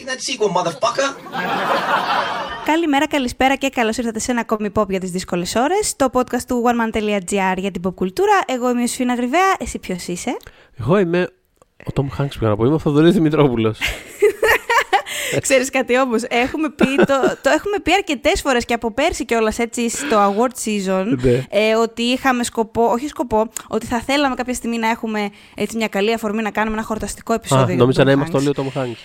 that sequel, motherfucker. Καλημέρα, καλησπέρα και καλώς ήρθατε σε ένα ακόμη pop για τις δύσκολες ώρες. Το podcast του oneman.gr για την pop κουλτούρα. Εγώ είμαι η Σφίνα Γρυβαία. Εσύ ποιος είσαι; Εγώ είμαι ο Τόμ Χάγκς πήγα να πω. Είμαι ο Θοδωρή Δημητρόπουλος. Ξέρεις κάτι όμως, έχουμε πει, το, το έχουμε πει αρκετές φορές και από πέρσι κιόλας έτσι στο award season Ναι. ε, ότι είχαμε σκοπό, όχι σκοπό, ότι θα θέλαμε κάποια στιγμή να έχουμε έτσι μια καλή αφορμή να κάνουμε ένα χορταστικό επεισόδιο. Α, για νόμιζα τον να Tom είμαστε Hanks. όλοι ο Τόμ Χάγκς.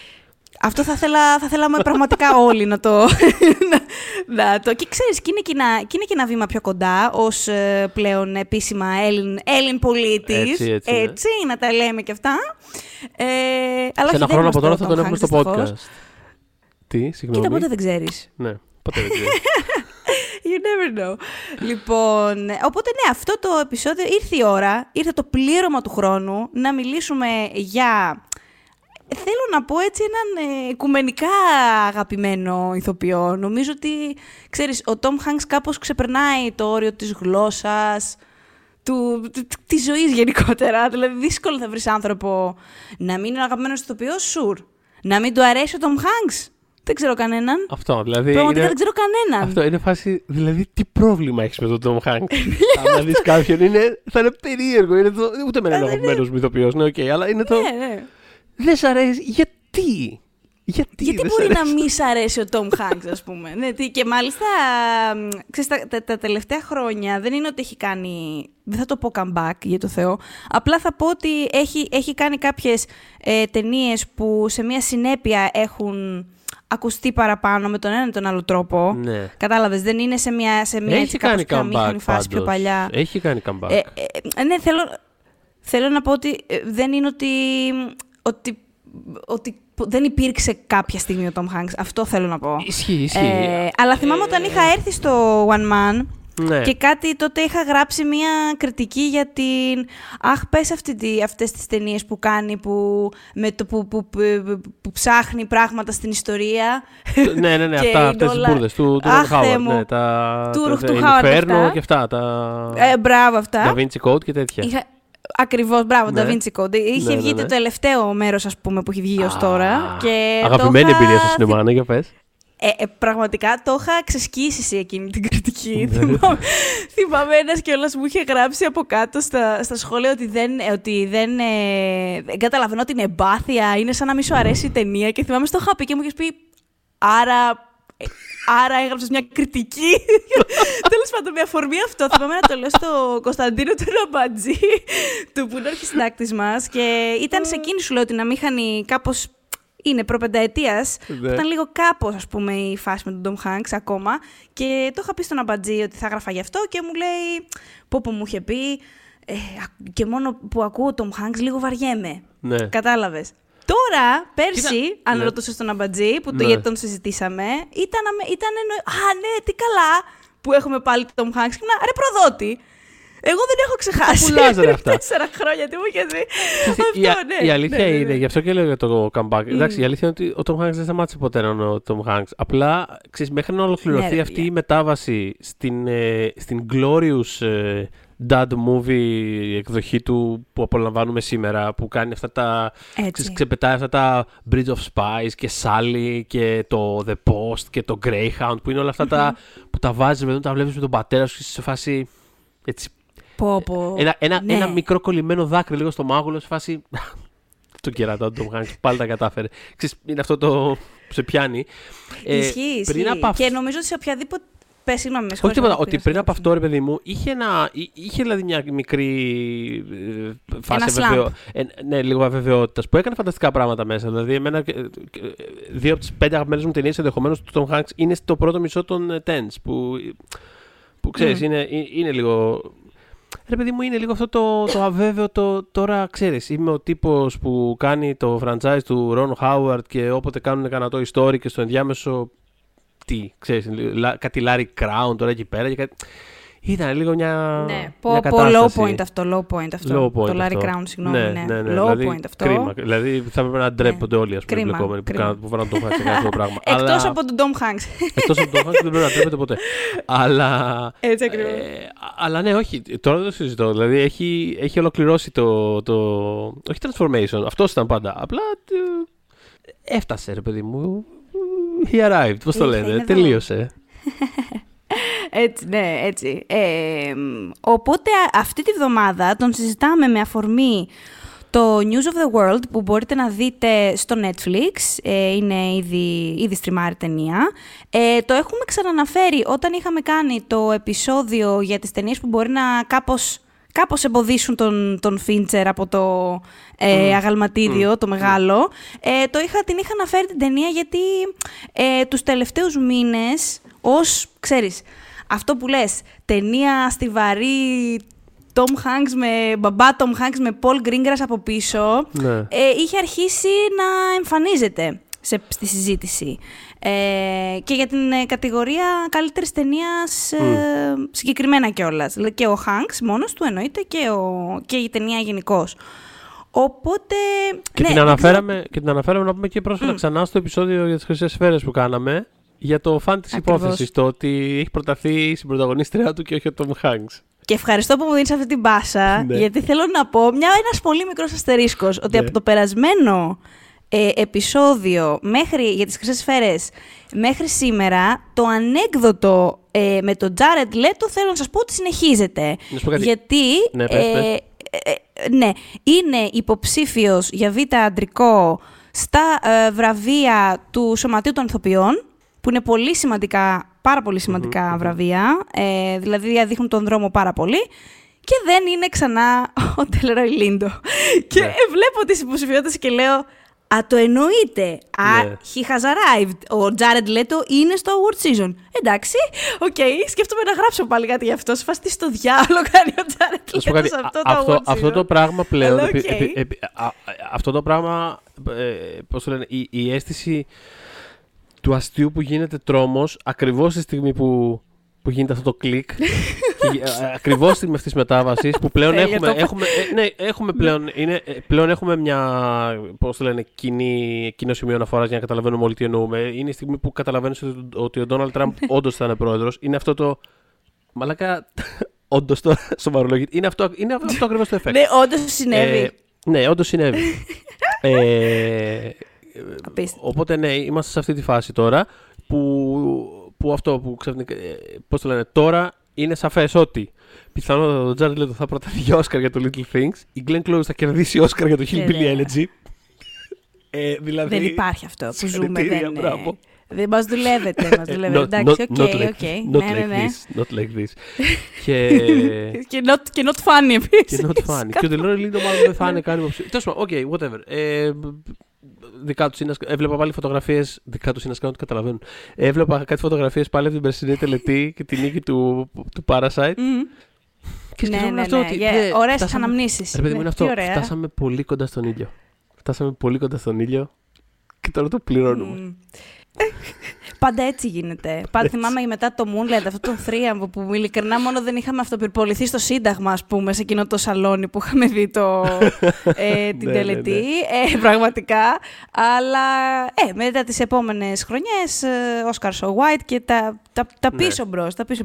Αυτό θα, θέλα, θα θέλαμε πραγματικά όλοι να το. να, να το. Και ξέρεις, και, είναι και ένα- και είναι και ένα βήμα πιο κοντά ως πλέον επίσημα Έλλην, Έλλην πολίτης. Έτσι, έτσι, ναι. να τα λέμε και αυτά. Ε, αλλά όχι, Σε ένα δεν χρόνο από είμαστε τώρα ο θα Tom τον έχουμε Hanks, στο δυστυχώς. podcast. Τι, συγγνώμη. Κοίτα, ποτέ δεν ξέρεις. Ναι, ποτέ δεν ξέρω. You never know. λοιπόν, ε, οπότε ναι, αυτό το επεισόδιο ήρθε η ώρα, ήρθε το πλήρωμα του χρόνου να μιλήσουμε για. Θέλω να πω έτσι έναν ε, οικουμενικά αγαπημένο ηθοποιό. Νομίζω ότι, ξέρεις, ο Tom Hanks κάπως ξεπερνάει το όριο της γλώσσας, του, του- της ζωής γενικότερα. Δηλαδή, δύσκολο θα βρεις άνθρωπο να μην είναι ο αγαπημένος ηθοποιός, sure. Να μην του αρέσει ο Tom Hanks. Δεν ξέρω κανέναν. Αυτό, δηλαδή. Πραγματικά είναι- δεν ξέρω κανέναν. Αυτό είναι φάση. Δηλαδή, τι πρόβλημα έχεις με τον Tom Hanks. Αν δεις κάποιον, είναι, θα είναι περίεργο. Είναι το, ο Tom Hanks δεν είναι ο αγαπημένος μου ηθοποιός, ναι, οκ, αλλά είναι το. Ναι, ναι. Δεν σ' αρέσει. Γιατί; Γιατί, Γιατί δεν σ' μπορεί να αρέσει; μη σ' αρέσει ο Τόμ Hanks, ας πούμε. ναι, τι- και μάλιστα, μ, ξέρεις, τα, τα, τα τελευταία χρόνια δεν είναι ότι έχει κάνει, δεν θα το πω comeback για το Θεό, απλά θα πω ότι έχει, έχει κάνει κάποιες ε, ταινίες που σε μια συνέπεια έχουν ακουστεί παραπάνω με τον ένα ή τον άλλο τρόπο. Ναι. Κατάλαβες, δεν είναι σε μια, σε μια Έχει έτσι κάπως κάνει πιο αμήχανη comeback φάση πιο πάντως. παλιά. Έχει κάνει comeback. Ε, ε, ναι, θέλω, θέλω να πω ότι ε, δεν είναι ότι, ότι, ότι δεν υπήρξε κάποια στιγμή ο Tom Hanks. Αυτό θέλω να πω. Ισχύει, ισχύει. Ε, αλλά θυμάμαι όταν είχα έρθει στο One Man ναι. και κάτι τότε είχα γράψει μια κριτική για την... Αχ, πες αυτή τη, αυτές τις ταινίες που κάνει, που, με το, που, που, που, που ψάχνει πράγματα στην ιστορία. ναι, ναι, ναι, Και αυτά, είναι αυτές τις όλα- μπουρδες του, του Αχ, Ron Θεέ Howard, μου. ναι, τα, Του τα- Ρουχ- τα του Howard Inferno αυτά. και αυτά, τα Ε, μπράβο αυτά. Da Vinci Code και τέτοια. Είχα... Ακριβώς, μπράβο, Ναι. Da Vinci Code. Είχε Ναι, βγει ναι, το ναι. τελευταίο μέρος, ας πούμε, που έχει βγει ως Α, τώρα. Και Αγαπημένη το είχα... εμπειρία στο σινεμά, ναι, για πες. Ε, ε, πραγματικά το είχα ξεσκίσει σε εκείνη την κριτική. Ναι. θυμάμαι, θυμάμαι ένας κιόλας μου είχε γράψει από κάτω στα, στα σχόλια ότι δεν, ε, ότι δεν, ε, δεν καταλαβαίνω την εμπάθεια, είναι σαν να μην σου αρέσει η ταινία. Και θυμάμαι στο είχα πει και μου είχες πει. Άρα. Ε, Άρα έγραψες μια κριτική. Τέλος πάντων, με αφορμή αυτό, θυμάμαι να το λέω στο Κωνσταντίνο του Ραμπατζή, του που είναι αρχισυντάκτη μας. Και ήταν σε εκείνη σου λέω την αμήχανη κάπως. Είναι προπενταετίας. Ναι. Ήταν λίγο κάπως, ας πούμε, η φάση με τον Tom Hanks ακόμα. Και το είχα πει στον Αμπατζή ότι θα έγραφα γι' αυτό και μου λέει. Πω που μου είχε πει. «Ε, α- και μόνο που ακούω Tom Hanks λίγο βαριέμαι. Ναι. Κατάλαβες. Τώρα, πέρσι, Κοίτα, αν ναι. ρωτούσες τον Αμπατζή, που το, Ναι. γιατί τον συζητήσαμε, ήταν, αμε- ήταν εννο- Α, ναι, τι καλά που έχουμε πάλι τον Tom Hanks. Και ήμουν, ρε προδότη. Εγώ δεν έχω ξεχάσει. πουλάς, ρε, αυτά. Τέσσερα χρόνια, τι μου είχε δει. η, Αυτό, ναι. η αλήθεια Ναι, ναι, ναι. είναι, γι' αυτό και λέω για το comeback. Εντάξει, η αλήθεια είναι ότι ο Tom Hanks δεν σταμάτησε ποτέ να είναι ο Tom Hanks. Απλά, ξέρεις, μέχρι να ολοκληρωθεί Ναι, ρε, αυτή παιδιά. η μετάβαση στην, ε, στην glorious ε, dad movie εκδοχή του που απολαμβάνουμε σήμερα, που κάνει αυτά τα... Έτσι. Ξέρεις, ξεπετάει αυτά τα Bridge of Spies και Sally και το The Post και το Greyhound που είναι όλα αυτά τα που τα βάζεις με τα βλέπεις με τον πατέρα σου και είσαι σε φάση έτσι Πω, πω. ένα, ένα, Ναι. ένα μικρό κολλημένο δάκρυ λίγο στο μάγουλο, σε φάση. το κερατό του Tom Hanks, πάλι τα κατάφερε. Ξέρεις, είναι αυτό το που σε πιάνει. Ε, Ισχύει, πριν ισχύει. από αυτό. Και νομίζω ότι σε οποιαδήποτε. Πε, συγγνώμη, με Όχι συγχωρείς, τίποτα, να ότι πήρες πριν το από λόγο. αυτό, ρε παιδί μου, είχε, ένα, εί- είχε δηλαδή μια μικρή ε, φάση Ένα αβεβαιω- ε, ναι, λίγο αβεβαιότητας που έκανε φανταστικά πράγματα μέσα. Δηλαδή, εμένα, ε, ε, δύο από τις πέντε αγαπημένες μου ταινίες ενδεχομένως του Tom Hanks είναι στο πρώτο μισό των ε, Tens. Που, που ξέρεις, Μμμ. είναι, ε, είναι λίγο. Ρε παιδί μου, είναι λίγο αυτό το, το αβέβαιο το τώρα ξέρεις, είμαι ο τύπος που κάνει το franchise του Ron Howard και όποτε κάνουν κανένα το story και στο ενδιάμεσο τι, ξέρεις, λα- κάτι Larry Crown τώρα εκεί πέρα και κάτι... Ήταν λίγο μια, Ναι, μια πω, πω, low κατάσταση. point αυτό, low point αυτό. Low point το Larry αυτό. Crown, συγγνώμη, ναι. ναι, ναι, Low δηλαδή, point αυτό. Κρίμα. Δηλαδή θα έπρεπε να ντρέπονται όλοι ας πούμε, οι Κρίμα, εμπλεκόμενοι που, κρίμα. κάνουν- που βάλαν το Hanks σε αυτό το πράγμα. Εκτός Αλλά- από τον Tom Hanks. Εκτός από το Hanks δεν πρέπει να ντρέπεται ποτέ. Αλλά... Έτσι ακριβώς. Ε, αλλά ναι, όχι. Τώρα δεν το συζητώ. Δηλαδή έχει, έχει ολοκληρώσει το, το. Όχι transformation. Αυτός ήταν πάντα. Απλά. ε, έφτασε ρε παιδί μου. He arrived, πώς το Ήρθε, λένε, είναι εδώ. τελείωσε. Έτσι, ναι, έτσι. Ε, οπότε α- αυτή τη βδομάδα τον συζητάμε με αφορμή το News of the World που μπορείτε να δείτε στο Netflix. Ε, είναι ήδη, ήδη στριμάρει ταινία. Ε, το έχουμε ξαναναφέρει όταν είχαμε κάνει το επεισόδιο για τις ταινίες που μπορεί να κάπως, κάπως εμποδίσουν τον, τον Φίντσερ από το ε, αγαλματίδιο, το μεγάλο. Ε, το είχα, την είχα αναφέρει την ταινία γιατί ε, τους τελευταίους μήνες ως, ξέρεις, αυτό που λες, ταινία στιβαρή Tom Hanks με μπαμπά Tom Hanks με Paul Greengrass από πίσω, Ναι. ε, είχε αρχίσει να εμφανίζεται σε, στη συζήτηση. Ε, και για την ε, κατηγορία καλύτερης ταινίας ε, συγκεκριμένα κιόλας. Δηλαδή και ο Hanks μόνος του εννοείται και, ο, και η ταινία γενικώς. Οπότε. Και, ναι, την δεν αναφέραμε, και την αναφέραμε να πούμε και πρόσφατα ξανά στο επεισόδιο για τις χρυσές σφαίρες που κάναμε για το φαν της Ακριβώς. υπόθεσης, το ότι έχει προταθεί στην πρωταγωνίστρια του και όχι ο Tom Hanks. Και ευχαριστώ που μου δίνεις αυτή την μπάσα, Ναι. γιατί θέλω να πω μια, ένας πολύ μικρός αστερίσκος, ότι Ναι. από το περασμένο ε, επεισόδιο μέχρι, για τις χρυσές σφαίρες μέχρι σήμερα, το ανέκδοτο ε, με τον Τζάρετ Λέτο θέλω να σας πω ότι συνεχίζεται. Να σου πω κάτι. Γιατί Ναι, πες, πες. ε, ε, ναι, είναι υποψήφιος για β' αντρικό στα ε, βραβεία του Σωματείου των Ηθοποιών, που είναι πολύ σημαντικά, πάρα πολύ σημαντικά βραβεία, ε, δηλαδή δείχνουν τον δρόμο πάρα πολύ. Και δεν είναι ξανά ο Τελρόι Λίντο. Και Ναι. ε, βλέπω τις υποψηφιότητες και λέω, Α, το εννοείται. Α, Ναι. he has arrived. Ο Jared Leto είναι στο award season. Εντάξει, οκ, σκέφτομαι να γράψω πάλι κάτι γι' αυτό. Σε φάση τι στο διάλογο κάνει ο Jared Να σου πω Leto κάτι, σε αυτό α- το αυτό, award αυτό season. το πράγμα πλέον. Αλλά επει- οκ. επει- επει- α- α- αυτό το πράγμα. Ε, πώς το λένε, η, η αίσθηση του αστείου που γίνεται τρόμος ακριβώς τη στιγμή που, που γίνεται αυτό το κλικ. και, ε, ακριβώς τη στιγμή αυτής της μετάβασης που πλέον Τέλεια, έχουμε, το είπα. έχουμε, ε, ναι, έχουμε πλέον, είναι, ε, πλέον έχουμε μια πώς το λένε, κοινή, κοινό σημείο αναφοράς για να καταλαβαίνουμε όλοι τι εννοούμε. Είναι η στιγμή που καταλαβαίνεις ότι, ότι ο Ντόναλντ Τραμπ όντως θα είναι πρόεδρος. Είναι αυτό το... Μαλάκα, όντως το σοβαρολογείται. Είναι αυτό, είναι αυτό ακριβώς το effect. Ναι, όντως συνέβη. Ε, ναι, όντως συνέβη. ε, Απίστευτο. οπότε ναι, είμαστε σε αυτή τη φάση τώρα που, που αυτό που ξαφνικά. ε, Πώς το λένε, τώρα είναι σαφές ότι πιθανότατα ο Τζάρετ Λέτο θα προταθεί για Όσκαρ για το Little Things, η Glenn Close θα κερδίσει Όσκαρ για το Hillbilly Βέβαια. Elegy. Ε, δηλαδή, Δεν υπάρχει αυτό που ζούμε. συγχαρητήρια, Δεν, μπράβο. δεν μας δουλεύετε, μας ε, δουλεύετε. not- Εντάξει, not- οκ, not like οκ. this, Not Ναι, ναι, like ναι. this, not like this. και... Και not, και not funny επίσης. Και not funny. και ο Delroy Lindo μάλλον δεν θα είναι καν υποψήφιο. Τέλος πάντων, οκ, whatever. Ε, δικά τους είναι. Έβλεπα πάλι φωτογραφίες. Δικά τους είναι να ό,τι καταλαβαίνουν. Έβλεπα κάτι φωτογραφίες πάλι από την περσινή τελετή και την νίκη του, του Parasite. Μμμ. Και Ναι, σκεφτόμουν ναι, αυτό ναι. ότι. Για δε, ωραίες φτάσαμε- αναμνήσεις. Ρε παιδί μου, Ναι, είναι τι αυτό. ωραία. Φτάσαμε πολύ κοντά στον ήλιο. Φτάσαμε πολύ κοντά στον ήλιο και τώρα το πληρώνουμε. Μμ. Πάντα έτσι γίνεται. Πάντα θυμάμαι μετά το Moonlight, αυτό το θρίαμβο που ειλικρινά μόνο δεν είχαμε αυτοπυρποληθεί στο Σύνταγμα, ας πούμε, σε εκείνο το σαλόνι που είχαμε δει το, ε, την Ναι, τελετή. ναι, Ε, πραγματικά. Αλλά ε, μετά τις επόμενες χρονιές, ε, Oscar So White και τα, τα, τα Ναι. πίσω μπρος. Τέλος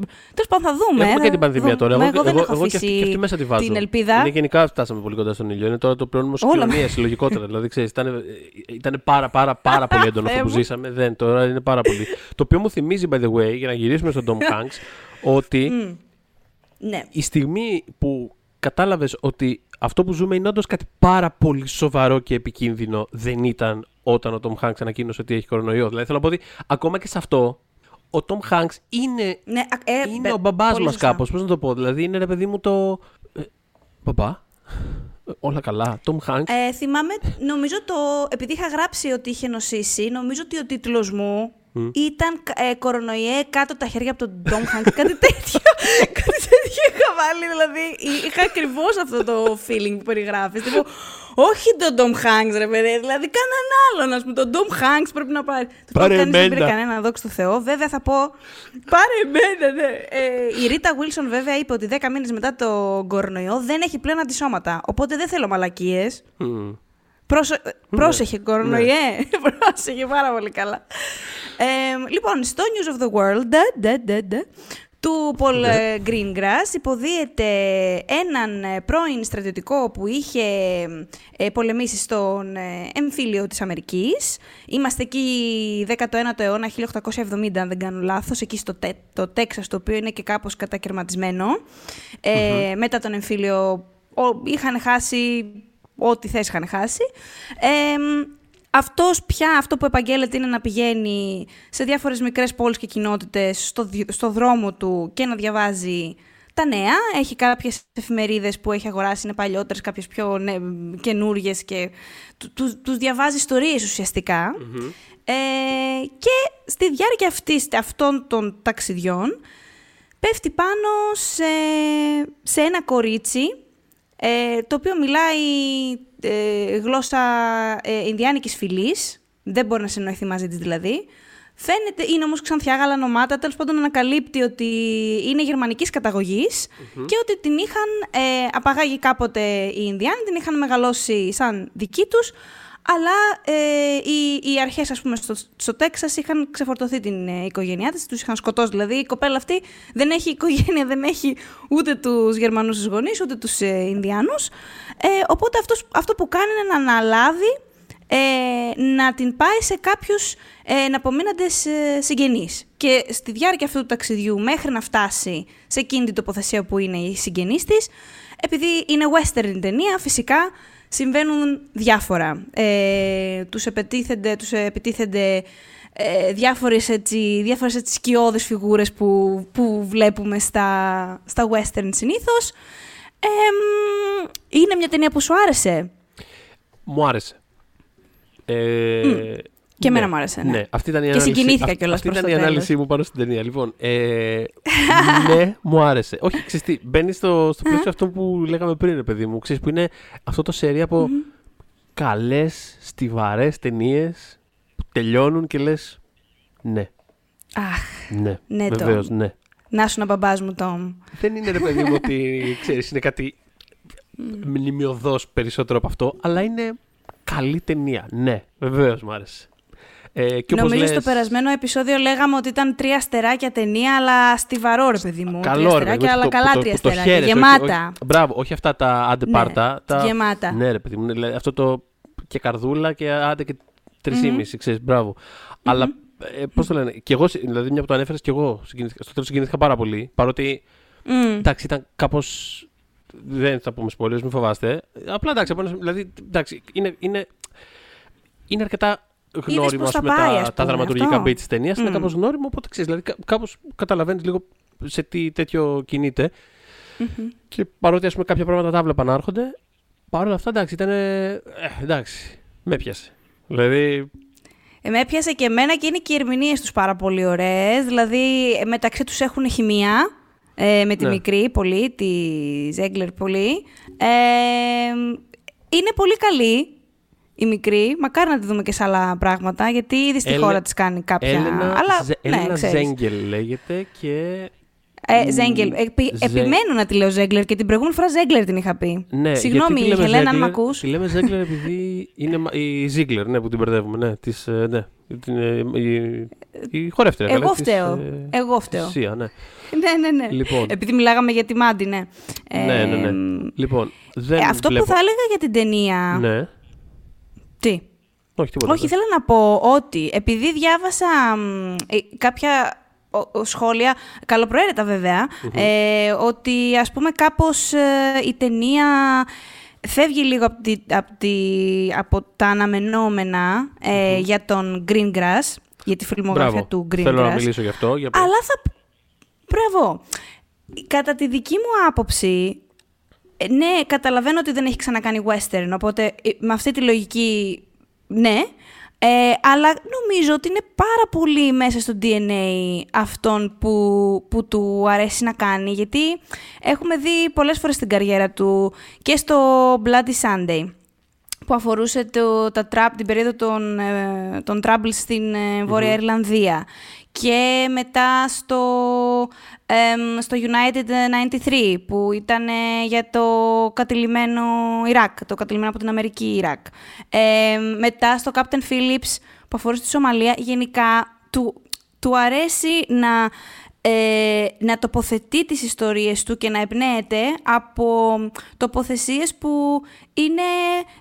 πάντων, θα δούμε. Έχουμε θα και την πανδημία δούμε. τώρα. Μα Εγώ, εγώ δεν εγώ, έχω εγώ και, αυτή, αφήσει και αυτή μέσα τη βάζω. την ελπίδα. Είναι γενικά φτάσαμε πολύ κοντά στον ήλιο. Είναι τώρα το πληρώνουμε ω Όλα κοινωνία συλλογικότερα. δηλαδή, ξέρεις, ήταν, ήταν πάρα, πάρα, πάρα πολύ έντονο αυτό Θεέ που μου. ζήσαμε. Δεν, τώρα είναι πάρα πολύ. Το οποίο μου θυμίζει, by the way, για να γυρίσουμε στον Tom Hanks, ότι Μμ. Ναι. η στιγμή που κατάλαβες ότι αυτό που ζούμε είναι όντως κάτι πάρα πολύ σοβαρό και επικίνδυνο, δεν ήταν όταν ο Tom Hanks ανακοίνωσε ότι έχει κορονοϊό. Δηλαδή, θέλω να πω ότι ακόμα και σε αυτό, ο Tom Hanks είναι ναι α- ε, είναι μπε- ο μπαμπάς πολύ μας σωστά. κάπως. Πώς να το πω. Δηλαδή είναι ρε παιδί μου το. Ε, μπαμπά. Ε, όλα καλά. Tom Hanks. Ε, θυμάμαι, νομίζω το. Επειδή είχα γράψει ότι είχε νοσήσει, νομίζω ότι ο τίτλος μου ήταν ε, κορονοϊέ κάτω από τα χέρια από τον Ντόμ Hanks. κάτι τέτοιο. κάτι τέτοιο είχα βάλει. Δηλαδή, εί- είχα ακριβώς αυτό το feeling που περιγράφεις. Τύπου, όχι τον Ντόμ Hanks, ρε παιδί. Δηλαδή, κανέναν άλλον. Α πούμε, τον Ντόμ Hanks πρέπει να πάρει. Του πω, Πάρε κανείς δεν εμένα. πήρε κανένα, δόξα τω Θεώ. Βέβαια, θα πω. Πάρε εμένα, ναι. Ε, η Ρίτα Wilson, βέβαια, είπε ότι 10 μήνες μετά το κορονοϊό δεν έχει πλέον αντισώματα. Οπότε δεν θέλω μαλακίες. Μμ. Πρόσε... Ναι. Πρόσεχε, κορονοϊέ. Πρόσεχε πάρα πολύ καλά. Ε, λοιπόν, στο News of the World, ντε, ντε, ντε, ντε, του Πολ ε, Greengrass υποδίεται έναν ε, πρώην στρατιωτικό που είχε ε, πολεμήσει στον εμφύλιο της Αμερικής. Είμαστε εκεί 19ο αιώνα, 1870 αν δεν κάνω λάθος, εκεί στο το Τέξας, το οποίο είναι και κάπως μετά τον εμφύλιο είχαν χάσει ό,τι θες είχαν χάσει. Αυτός πια, αυτό που επαγγέλλεται είναι να πηγαίνει σε διάφορες μικρές πόλεις και κοινότητες στο, στο δρόμο του και να διαβάζει τα νέα. Έχει κάποιες εφημερίδες που έχει αγοράσει, είναι παλιότερες, κάποιες πιο ναι, καινούργιες και του, τους διαβάζει ιστορίες Ε, και στη διάρκεια αυτής, αυτών των ταξιδιών πέφτει πάνω σε, σε ένα κορίτσι ε, το οποίο μιλάει ε, γλώσσα ε, Ινδιάνικης φυλής, δεν μπορεί να συνοηθεί μαζί της δηλαδή. Φαίνεται, είναι όμως ξανθιά γαλανομάτα, τέλος πάντων ανακαλύπτει ότι είναι γερμανικής και ότι την είχαν ε, απαγάγει κάποτε οι Ινδιάνοι, την είχαν μεγαλώσει σαν δική τους, αλλά ε, οι, οι αρχές, ας πούμε, στο, στο Τέξας είχαν ξεφορτωθεί την ε, οικογένειά της, τους είχαν σκοτώσει. Δηλαδή, η κοπέλα αυτή δεν έχει οικογένεια, δεν έχει ούτε τους Γερμανούς γονείς, ούτε τους ε, Ινδιάνους. Ε, οπότε αυτός, αυτό που κάνει είναι να αναλάβει ε, να την πάει σε κάποιους ε, εναπομείναντες ε, συγγενείς. Και στη διάρκεια αυτού του ταξιδιού, μέχρι να φτάσει σε εκείνη την τοποθεσία που είναι η συγγενής της, επειδή είναι western ταινία, φυσικά συμβαίνουν διάφορα. Ε, τους επιτίθενται, τους επιτίθενται ε, διάφορες, έτσι, διάφορες έτσι σκιώδες φιγούρες που, που βλέπουμε στα, στα western συνήθως. Ε, είναι μια ταινία που σου άρεσε; Μου άρεσε. Ε, και εμένα ναι, μου άρεσε. Ναι. ναι. Αυτή ήταν η και ανάλυση, συγκινήθηκα κιόλας Αυτή ήταν η ανάλυση μου πάνω στην ταινία. Λοιπόν, ε, ναι, μου άρεσε. Όχι, ξέρεις τι, μπαίνεις στο, στο πλαίσιο αυτό που λέγαμε πριν, ρε παιδί μου. Ξέρεις, που είναι αυτό το σερί από mm-hmm. καλές, στιβαρές ταινίες που τελειώνουν και λες. Ναι. Αχ. Ναι, ναι βεβαίως, ναι. Να σου να μπαμπάς μου, Τόμ. Δεν είναι ρε παιδί μου ότι ξέρεις, είναι κάτι μνημειωδώς περισσότερο από αυτό, αλλά είναι καλή ταινία. Ναι, βεβαίως μου άρεσε. Ε, και Νομίζω λες... στο περασμένο επεισόδιο λέγαμε ότι ήταν τρία αστεράκια ταινία, αλλά στιβαρό ρε παιδί μου. Καλό, τρία αστεράκια, αλλά καλά τρία αστεράκια. γεμάτα. Όχι, μπράβο, όχι αυτά τα αντεπάρτα. Ναι, τα... Γεμάτα. Ναι, ρε παιδί μου. Αυτό το και καρδούλα και άντε και τρεις ξέρεις, μπράβο. Αλλά ε, πώς το λένε, και εγώ, δηλαδή μια που το ανέφερες και εγώ, στο τέλος συγκινήθηκα πάρα πολύ. Παρότι mm. εντάξει, ήταν κάπως. Δεν θα πούμε σπολίε, μην φοβάστε. Απλά εντάξει, δηλαδή, εντάξει είναι, είναι, είναι αρκετά γνώριμο με τα, τα δραματουργικά beat τη ταινίας. Mm. Είναι κάπως γνώριμο, οπότε ξέρεις. Δηλαδή, κάπως καταλαβαίνεις λίγο σε τι τέτοιο κινείται. Mm-hmm. Και παρότι ας πούμε, κάποια πράγματα τα βλέπα να έρχονται, παρόλα αυτά εντάξει, ήταν. Ε, εντάξει, με πιάσε. Δηλαδή. Ε, με έπιασε και εμένα και είναι και οι ερμηνείες τους πάρα πολύ ωραίες. Δηλαδή, μεταξύ τους έχουν χημεία. Ε, με τη ναι. μικρή πολύ, τη Ζέγκλερ πολύ. Ε, είναι πολύ καλή η μικρή. Μακάρι να τη δούμε και σε άλλα πράγματα, γιατί ήδη στη χώρα της κάνει κάποια. Έλενα, Αλλά, Ζε, ναι, Έλενα Ζέγγελ λέγεται και. Ε, Ζέγγελ. Επι, Ζε... Επιμένω να τη λέω Ζέγγλερ και την προηγούμενη φορά Ζέγγλερ την είχα πει. Ναι, Συγγνώμη, Χελένα, αν με ακούς. Τη λέμε Ζέγγλερ επειδή είναι η Ζίγκλερ, ναι, που την μπερδεύουμε. Ναι, της, ε, ναι, την, ε, η, η χορεύτρια. Εγώ φταίω. Της, Εγώ φταίω. Σία, ναι. ναι, ναι, ναι. Λοιπόν. Επειδή μιλάγαμε για τη Μάντι, ναι. Ναι, ναι, ναι. Λοιπόν, δεν ε, αυτό βλέπω... που θα έλεγα για την ταινία. Ναι. Τι; Όχι, τίποτα. Όχι, θέλω να πω ότι επειδή διάβασα ε, κάποια σχόλια, καλοπροαίρετα ε, ότι ας πούμε κάπως ε, η ταινία φεύγει λίγο από, τη, από, τα αναμενόμενα για τον Greengrass, για τη φιλμογραφία του Greengrass. Θέλω να μιλήσω γι' αυτό. Για Αλλά θα... Μπράβο. Κατά τη δική μου άποψη, ναι, καταλαβαίνω ότι δεν έχει ξανακάνει western, οπότε ε, με αυτή τη λογική ναι, ε, αλλά νομίζω ότι είναι πάρα πολύ μέσα στο DNA αυτόν που, που του αρέσει να κάνει, γιατί έχουμε δει πολλές φορές την καριέρα του και στο Bloody Sunday, που αφορούσε το, τα trap, την περίοδο των, ε, των Troubles στην ε, Βόρεια Ιρλανδία και μετά στο, στο United 93 που ήταν για το κατηλημένο Ιράκ, το κατηλημένο από την Αμερική Ιράκ. μετά στο Captain Phillips που αφορούσε τη Σομαλία, γενικά του, του αρέσει να ε, να τοποθετεί τις ιστορίες του και να εμπνέεται από τοποθεσίες που είναι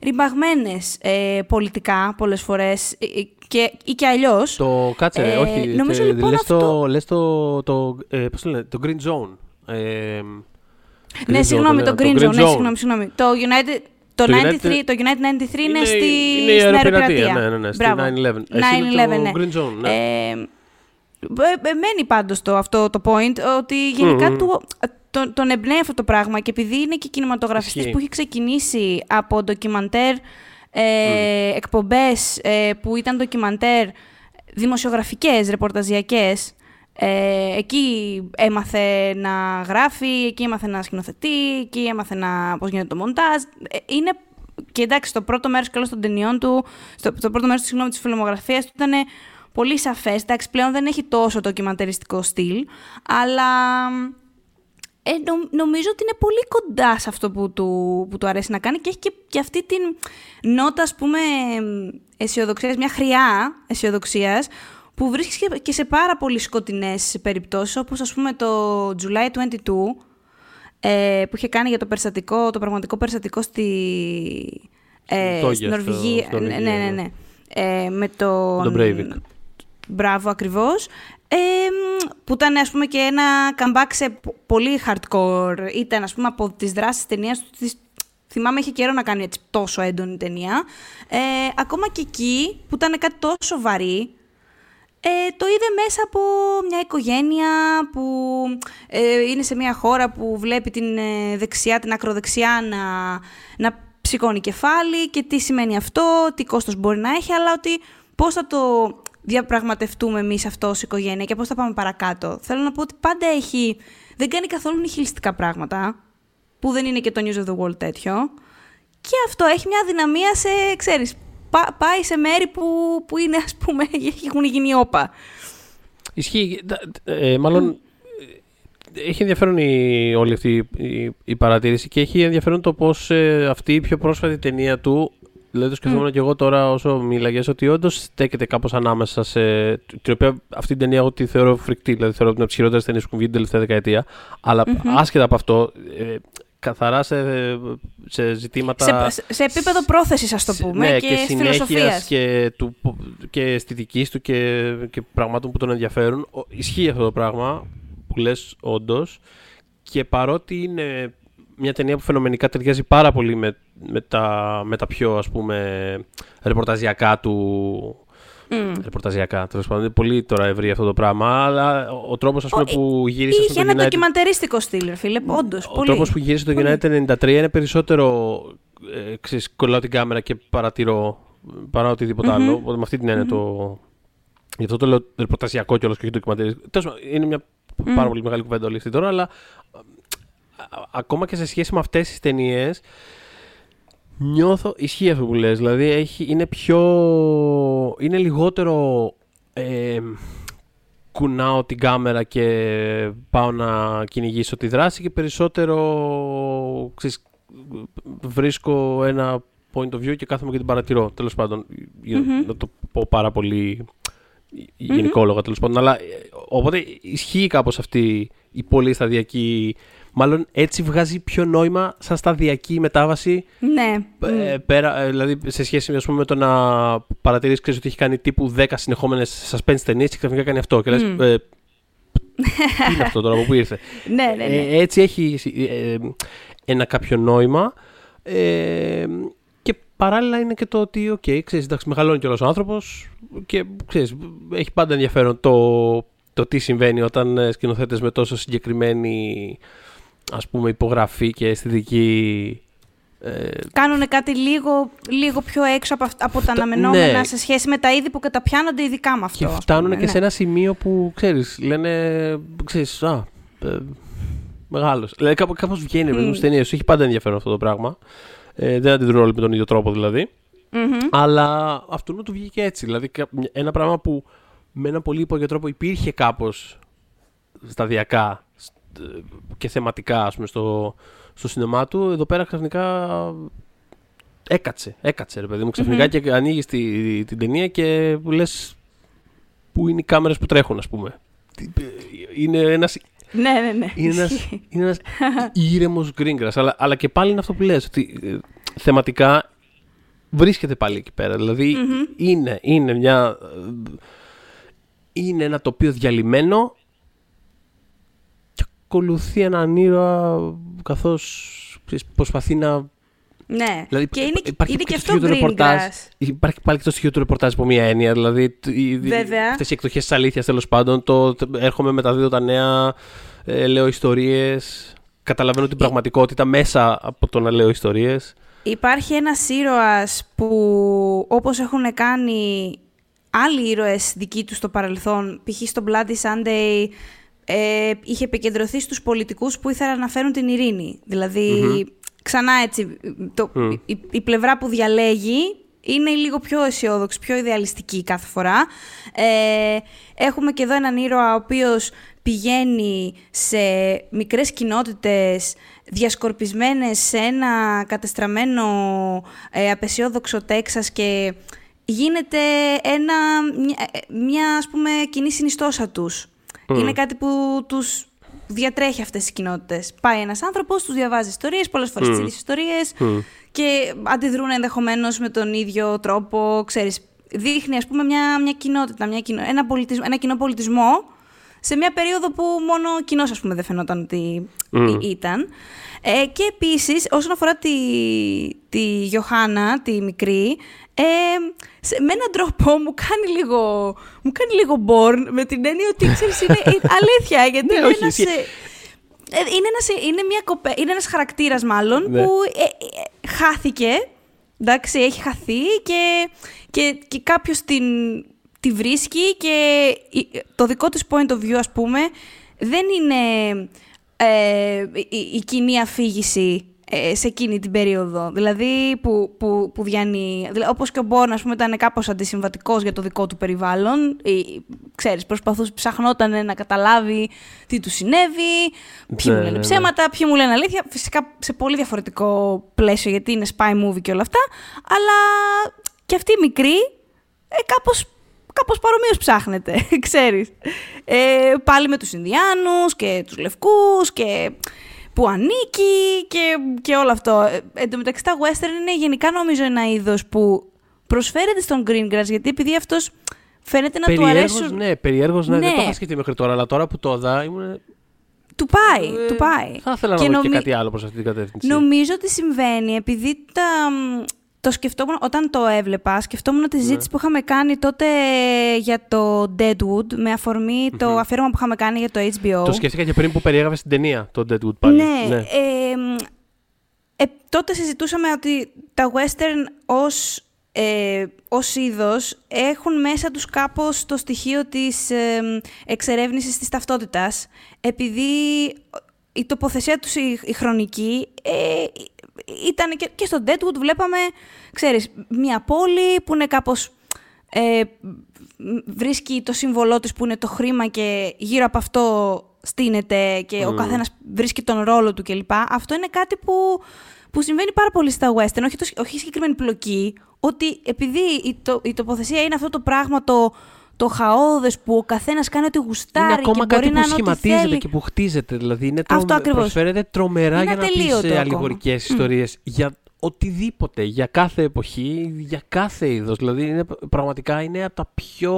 ρημπαγμένες ε, πολιτικά πολλές φορές ε, ε, και, ή και αλλιώς. Το κάτσε, Ε, όχι. νομίζω τε- λοιπόν λες αυτό- το, λες το, το, ε, πώς το λένε, το Green Zone. Ε, Green ναι, Zone συγγνώμη, το το λένε, Green Zone, ναι, συγγνώμη, συγγνώμη. Το United... Το, Το 93, United- το United 93 είναι, στη, είναι η στην αεροπειρατεία, αεροπειρατεία. ναι, ναι, ναι, στη Μπράβο. 9/11. Εσύ είναι 9/11, το ναι. Green Zone, ναι. Ε, ε, ε, μένει πάντως το, αυτό το point, ότι γενικά Μμμ. του, τον, τον εμπνέει αυτό το πράγμα και επειδή είναι και κινηματογραφιστής Ισχύει. που έχει ξεκινήσει από ντοκιμαντέρ ε, εκπομπές ε, που ήταν ντοκιμαντέρ δημοσιογραφικές, ρεπορταζιακές, ε, εκεί έμαθε να γράφει, εκεί έμαθε να σκηνοθετεί, εκεί έμαθε να, πώς γίνεται το μοντάζ. Ε, είναι, και εντάξει, το πρώτο μέρος καλώς των ταινιών του, στο, το πρώτο μέρος συγγνώμη, της φιλμογραφίας του ήταν πολύ σαφές. Εντάξει, πλέον δεν έχει τόσο ντοκιμαντεριστικό στυλ, αλλά ε, νο- νομίζω ότι είναι πολύ κοντά σε αυτό που του, που του αρέσει να κάνει και έχει και, και αυτή την νότα, ας πούμε, αισιοδοξίας, μια χρειά αισιοδοξίας που βρίσκεις και, και σε πάρα πολύ σκοτεινές περιπτώσεις, όπως ας πούμε το July 22, ε, που είχε κάνει για το περιστατικό, το πραγματικό περιστατικό στη, ε, Τόγια, στην στο- Νορβηγία. στο ναι, Νορβηγία, ναι, ναι, ναι. ναι. Ε, με τον... Τον Breivik. Μπράβο, ακριβώς. Ε, μ, που ήταν, ας πούμε, και ένα comeback σε πο- πολύ hardcore. Ήταν, ας πούμε, από τις δράσεις της ταινίας του. της- Θυμάμαι, είχε καιρό να κάνει έτσι τόσο έντονη ταινία. Ε, ακόμα και εκεί, που ήταν κάτι τόσο βαρύ, ε, το είδε μέσα από μια οικογένεια που ε, είναι σε μια χώρα που βλέπει την ε, δεξιά, την ακροδεξιά να, να ψηκώνει κεφάλι και τι σημαίνει αυτό, τι κόστος μπορεί να έχει, αλλά ότι πώς θα το διαπραγματευτούμε εμείς αυτό ως οικογένεια και πώς θα πάμε παρακάτω. Θέλω να πω ότι πάντα έχει, δεν κάνει καθόλου νιχιλιστικά πράγματα, που δεν είναι και το News of the World τέτοιο. Και αυτό έχει μια δυναμία σε, ξέρεις, πά- πάει σε μέρη που, που είναι, ας πούμε, έχουν γίνει όπα. Ισχύει. τα- ε, μάλλον ε, έχει ενδιαφέρον η, όλη αυτή η, η παρατήρηση και έχει ενδιαφέρον το πώς αυτή η πιο πρόσφατη ταινία του. Δηλαδή το σκεφτόμουν και εγώ τώρα όσο μίλαγε ότι όντως στέκεται κάπως ανάμεσα σε. την οποία αυτή την ταινία εγώ τη θεωρώ φρικτή. Δηλαδή θεωρώ ότι είναι από τις χειρότερες ταινίες που έχουν βγει την τελευταία δεκαετία. Αλλά άσχετα από αυτό, ε, καθαρά σε, σε ζητήματα. Σε, σε επίπεδο πρόθεσης, ας το σε- πούμε, ναι, και, και στη συνέχειας φιλοσοφίας. και, του, και αισθητικής του και, και πραγμάτων που τον ενδιαφέρουν. Ο- Ισχύει αυτό το πράγμα που λες όντως. Και παρότι είναι μια ταινία που φαινομενικά ταιριάζει πάρα πολύ με, με, τα, με τα πιο ας πούμε ρεπορταζιακά του, Μμ. Ρεπορταζιακά, τέλος πάντων. Είναι πολύ τώρα ευρύ αυτό το πράγμα. Αλλά ο, ο τρόπο Ο- που γύρισε Είχε στο ένα United. ντοκιμαντερίστικο στυλ, ρε φίλε, όντως, Ο πολύ. τρόπος που γύρισε το Πολύ. United 93 είναι περισσότερο. Ε, ξέρεις, κολλάω την κάμερα και παρατηρώ παρά οτιδήποτε Μμμ. άλλο. Οπότε με αυτή την έννοια το. Γι' αυτό το λέω ρεπορταζιακό κιόλας και όχι ντοκιμαντερίστικο. Τέλος πάντων, είναι μια πάρα πολύ μεγάλη κουβέντα όλη αυτή τώρα, αλλά α, α, ακόμα και σε σχέση με αυτές τις ταινίες. Νιώθω, ισχύει αυτό που λες, δηλαδή έχει, είναι πιο, είναι λιγότερο ε, κουνάω την κάμερα και πάω να κυνηγήσω τη δράση και περισσότερο ξέρεις, βρίσκω ένα point of view και κάθομαι και την παρατηρώ, τέλος πάντων, για Μμμ. να το πω πάρα πολύ γενικόλογα τέλος πάντων, αλλά ε, οπότε ισχύει κάπως αυτή η πολύ σταδιακή, μάλλον έτσι βγάζει πιο νόημα σαν σταδιακή μετάβαση Ναι. ε, πέρα, ε, δηλαδή σε σχέση ας πούμε, με το να παρατηρήσει ξέρεις, ότι έχει κάνει τύπου 10 συνεχόμενες suspense ταινίες και ξαφνικά κάνει αυτό. Και λες, Μμ. ε, τι είναι αυτό τώρα, από πού ήρθε; ναι, ναι, ναι. Ε, έτσι έχει ε, ένα κάποιο νόημα. Ε, και παράλληλα είναι και το ότι, οκ, ξέρεις, εντάξει, μεγαλώνει κιόλας ο άνθρωπος και ξέρεις, έχει πάντα ενδιαφέρον το, το τι συμβαίνει όταν ε, σκηνοθέτες με τόσο συγκεκριμένη ας πούμε υπογραφή και αισθητική ε, Κάνουν κάτι λίγο, λίγο πιο έξω από, αυ- από τα αναμενόμενα ναι. σε σχέση με τα είδη που καταπιάνονται ειδικά με αυτό. Και ας φτάνουν πούμε, και ναι. σε ένα σημείο που ξέρεις, λένε. Ξέρεις, α, ε, μεγάλος. Δηλαδή κάπως, κάπως βγαίνει mm. Μμ. με ταινίες σου. Έχει πάντα ενδιαφέρον αυτό το πράγμα. Ε, δεν αντιδρούν όλοι με τον ίδιο τρόπο δηλαδή. Μμμ. Αλλά αυτού του βγήκε έτσι. Δηλαδή κα- ένα πράγμα που με ένα πολύ υπόγειο τρόπο υπήρχε κάπως σταδιακά σ- ε, και θεματικά ας πούμε, στο, στο σινεμά του, εδώ πέρα ξαφνικά έκατσε. Έκατσε, ρε παιδί μου. ξαφνικα και ανοίγεις τη, την ταινία και λες πού είναι οι κάμερες που τρέχουν, ας πούμε. Τι- είναι ένας Ναι, ναι, ναι. είναι ένας, Ισχύει. είναι ένας ήρεμος γκρίνγκρας. Αλλά, αλλά και πάλι είναι αυτό που λες, ότι ε, θεματικά βρίσκεται πάλι εκεί πέρα. Δηλαδή είναι, είναι μια... ε, Είναι ένα τοπίο διαλυμένο και ακολουθεί έναν ήρωα καθώς ξέρεις, προσπαθεί να... Ναι. Δηλαδή, και είναι, υπάρχει είναι και και το αυτό στοιχείο του ρεπορτάζ. green grass. Υπάρχει πάλι και το στοιχείο του ρεπορτάζ από μία έννοια. Δηλαδή, τ- οι- Βέβαια. αυτές οι εκδοχές της αλήθειας τέλος πάντων. Το, το- έρχομαι, μεταδίδω τα νέα, ε, λέω ιστορίες. Καταλαβαίνω την πραγματικότητα μέσα από το να λέω ιστορίες. Υπάρχει ένας ήρωας που όπως έχουν κάνει άλλοι ήρωες δικοί τους στο παρελθόν, π.χ. στο Bloody Sunday, ε, είχε επικεντρωθεί στους πολιτικούς που ήθελαν να φέρουν την ειρήνη. Δηλαδή, ξανά έτσι, το, η, η πλευρά που διαλέγει είναι λίγο πιο αισιόδοξη, πιο ιδεαλιστική κάθε φορά. Ε, έχουμε και εδώ έναν ήρωα ο οποίος πηγαίνει σε μικρές κοινότητες διασκορπισμένες σε ένα κατεστραμμένο ε, απεσιόδοξο Τέξας και γίνεται ένα, μια, ε, μια ας πούμε κοινή συνιστόσα τους. Είναι κάτι που τους διατρέχει αυτές τις κοινότητες. Πάει ένας άνθρωπος, τους διαβάζει ιστορίες, πολλές φορές τις ίδιες ιστορίες και αντιδρούν ενδεχομένως με τον ίδιο τρόπο, ξέρεις. Δείχνει ας πούμε μια, μια κοινότητα, μια κοινο, ένα, πολιτισμό, ένα κοινό πολιτισμό σε μια περίοδο που μόνο ο κοινός ας πούμε δεν φαινόταν ότι ή- ήταν. Ε, και επίσης όσον αφορά τη, τη Γιωχάννα, τη μικρή, ε, σε, με έναν τρόπο μου κάνει λίγο, μου κάνει λίγο born με την έννοια ότι ξέρεις είναι, είναι αλήθεια γιατί Ναι, είναι, όχι, ένας, ισχύει. ε, ε, είναι, ένας, είναι, μια κοπέ, είναι ένας χαρακτήρας μάλλον Ναι. που ε, ε, χάθηκε, εντάξει, έχει χαθεί και, και, και κάποιος την, τη βρίσκει και η- το δικό της point of view, ας πούμε, δεν είναι ε, η, η κοινή αφήγηση ε, σε εκείνη την περίοδο. Δηλαδή, που, που, που διανύει. Δηλαδή, όπως και ο Μπόρν, ας πούμε, ήταν κάπως αντισυμβατικός για το δικό του περιβάλλον. Ή, ξέρεις, προσπαθούσε, ψαχνόταν να καταλάβει τι του συνέβη, ποιοι Ναι, μου λένε ναι, ναι. ψέματα, ποιοι μου λένε αλήθεια. Φυσικά σε πολύ διαφορετικό πλαίσιο, γιατί είναι spy movie και όλα αυτά. Αλλά και αυτή η μικρή, ε, κάπως, κάπως παρομοίως ψάχνεται, ξέρεις. Ε, πάλι με τους Ινδιάνους και τους Λευκούς και που ανήκει και, και όλο αυτό. Ε, εν τω μεταξύ τα western είναι γενικά νομίζω ένα είδος που προσφέρεται στον Greengrass, γιατί επειδή αυτός φαίνεται να του Περιέργως, αρέσουν... ναι, περιέργως, ναι, δεν Ναι. το είχα σκεφτεί μέχρι τώρα, αλλά τώρα που το είδα ήμουν... Του πάει, ε, του πάει. Θα ήθελα να Και δω και νομι- κάτι άλλο προς αυτή την κατεύθυνση. Νομίζω ότι συμβαίνει επειδή τα, το σκεφτόμουν όταν το έβλεπα, σκεφτόμουν τη ζήτηση που είχαμε κάνει τότε για το Deadwood με αφορμη το αφιέρωμα που είχαμε κάνει για το HBO. Το σκέφτηκα και πριν που περιέγραφες την ταινία, το Deadwood πάλι. Ναι, Ε, μ, ε, τότε συζητούσαμε ότι τα western ως, ε, ως είδος έχουν μέσα τους κάπως το στοιχείο της ε, μ, εξερεύνησης της ταυτότητας, επειδή η τοποθεσία τους η, η χρονική ε, ήταν και, και στο Deadwood βλέπαμε, ξέρεις, μια πόλη που είναι κάπως ε, βρίσκει το σύμβολό της που είναι το χρήμα και γύρω από αυτό στείνεται και ο καθένας βρίσκει τον ρόλο του κλπ. Αυτό είναι κάτι που, που συμβαίνει πάρα πολύ στα western, όχι, το, όχι η συγκεκριμένη πλοκή, ότι επειδή η, το, η τοποθεσία είναι αυτό το πράγμα το, το χαόδες που ο καθένας κάνει ό,τι γουστάρει Είναι ακόμα και μπορεί κάτι να που είναι ό,τι σχηματίζεται θέλει. και που χτίζεται. Δηλαδή είναι Αυτό τρομε- ακριβώς. προσφέρεται τρομερά Είναι για να πεις ατελείωτο ε, ακόμα. αλληγορικές ιστορίες για οτιδήποτε, για κάθε εποχή, για κάθε είδος. Δηλαδή είναι, πραγματικά είναι από τα πιο...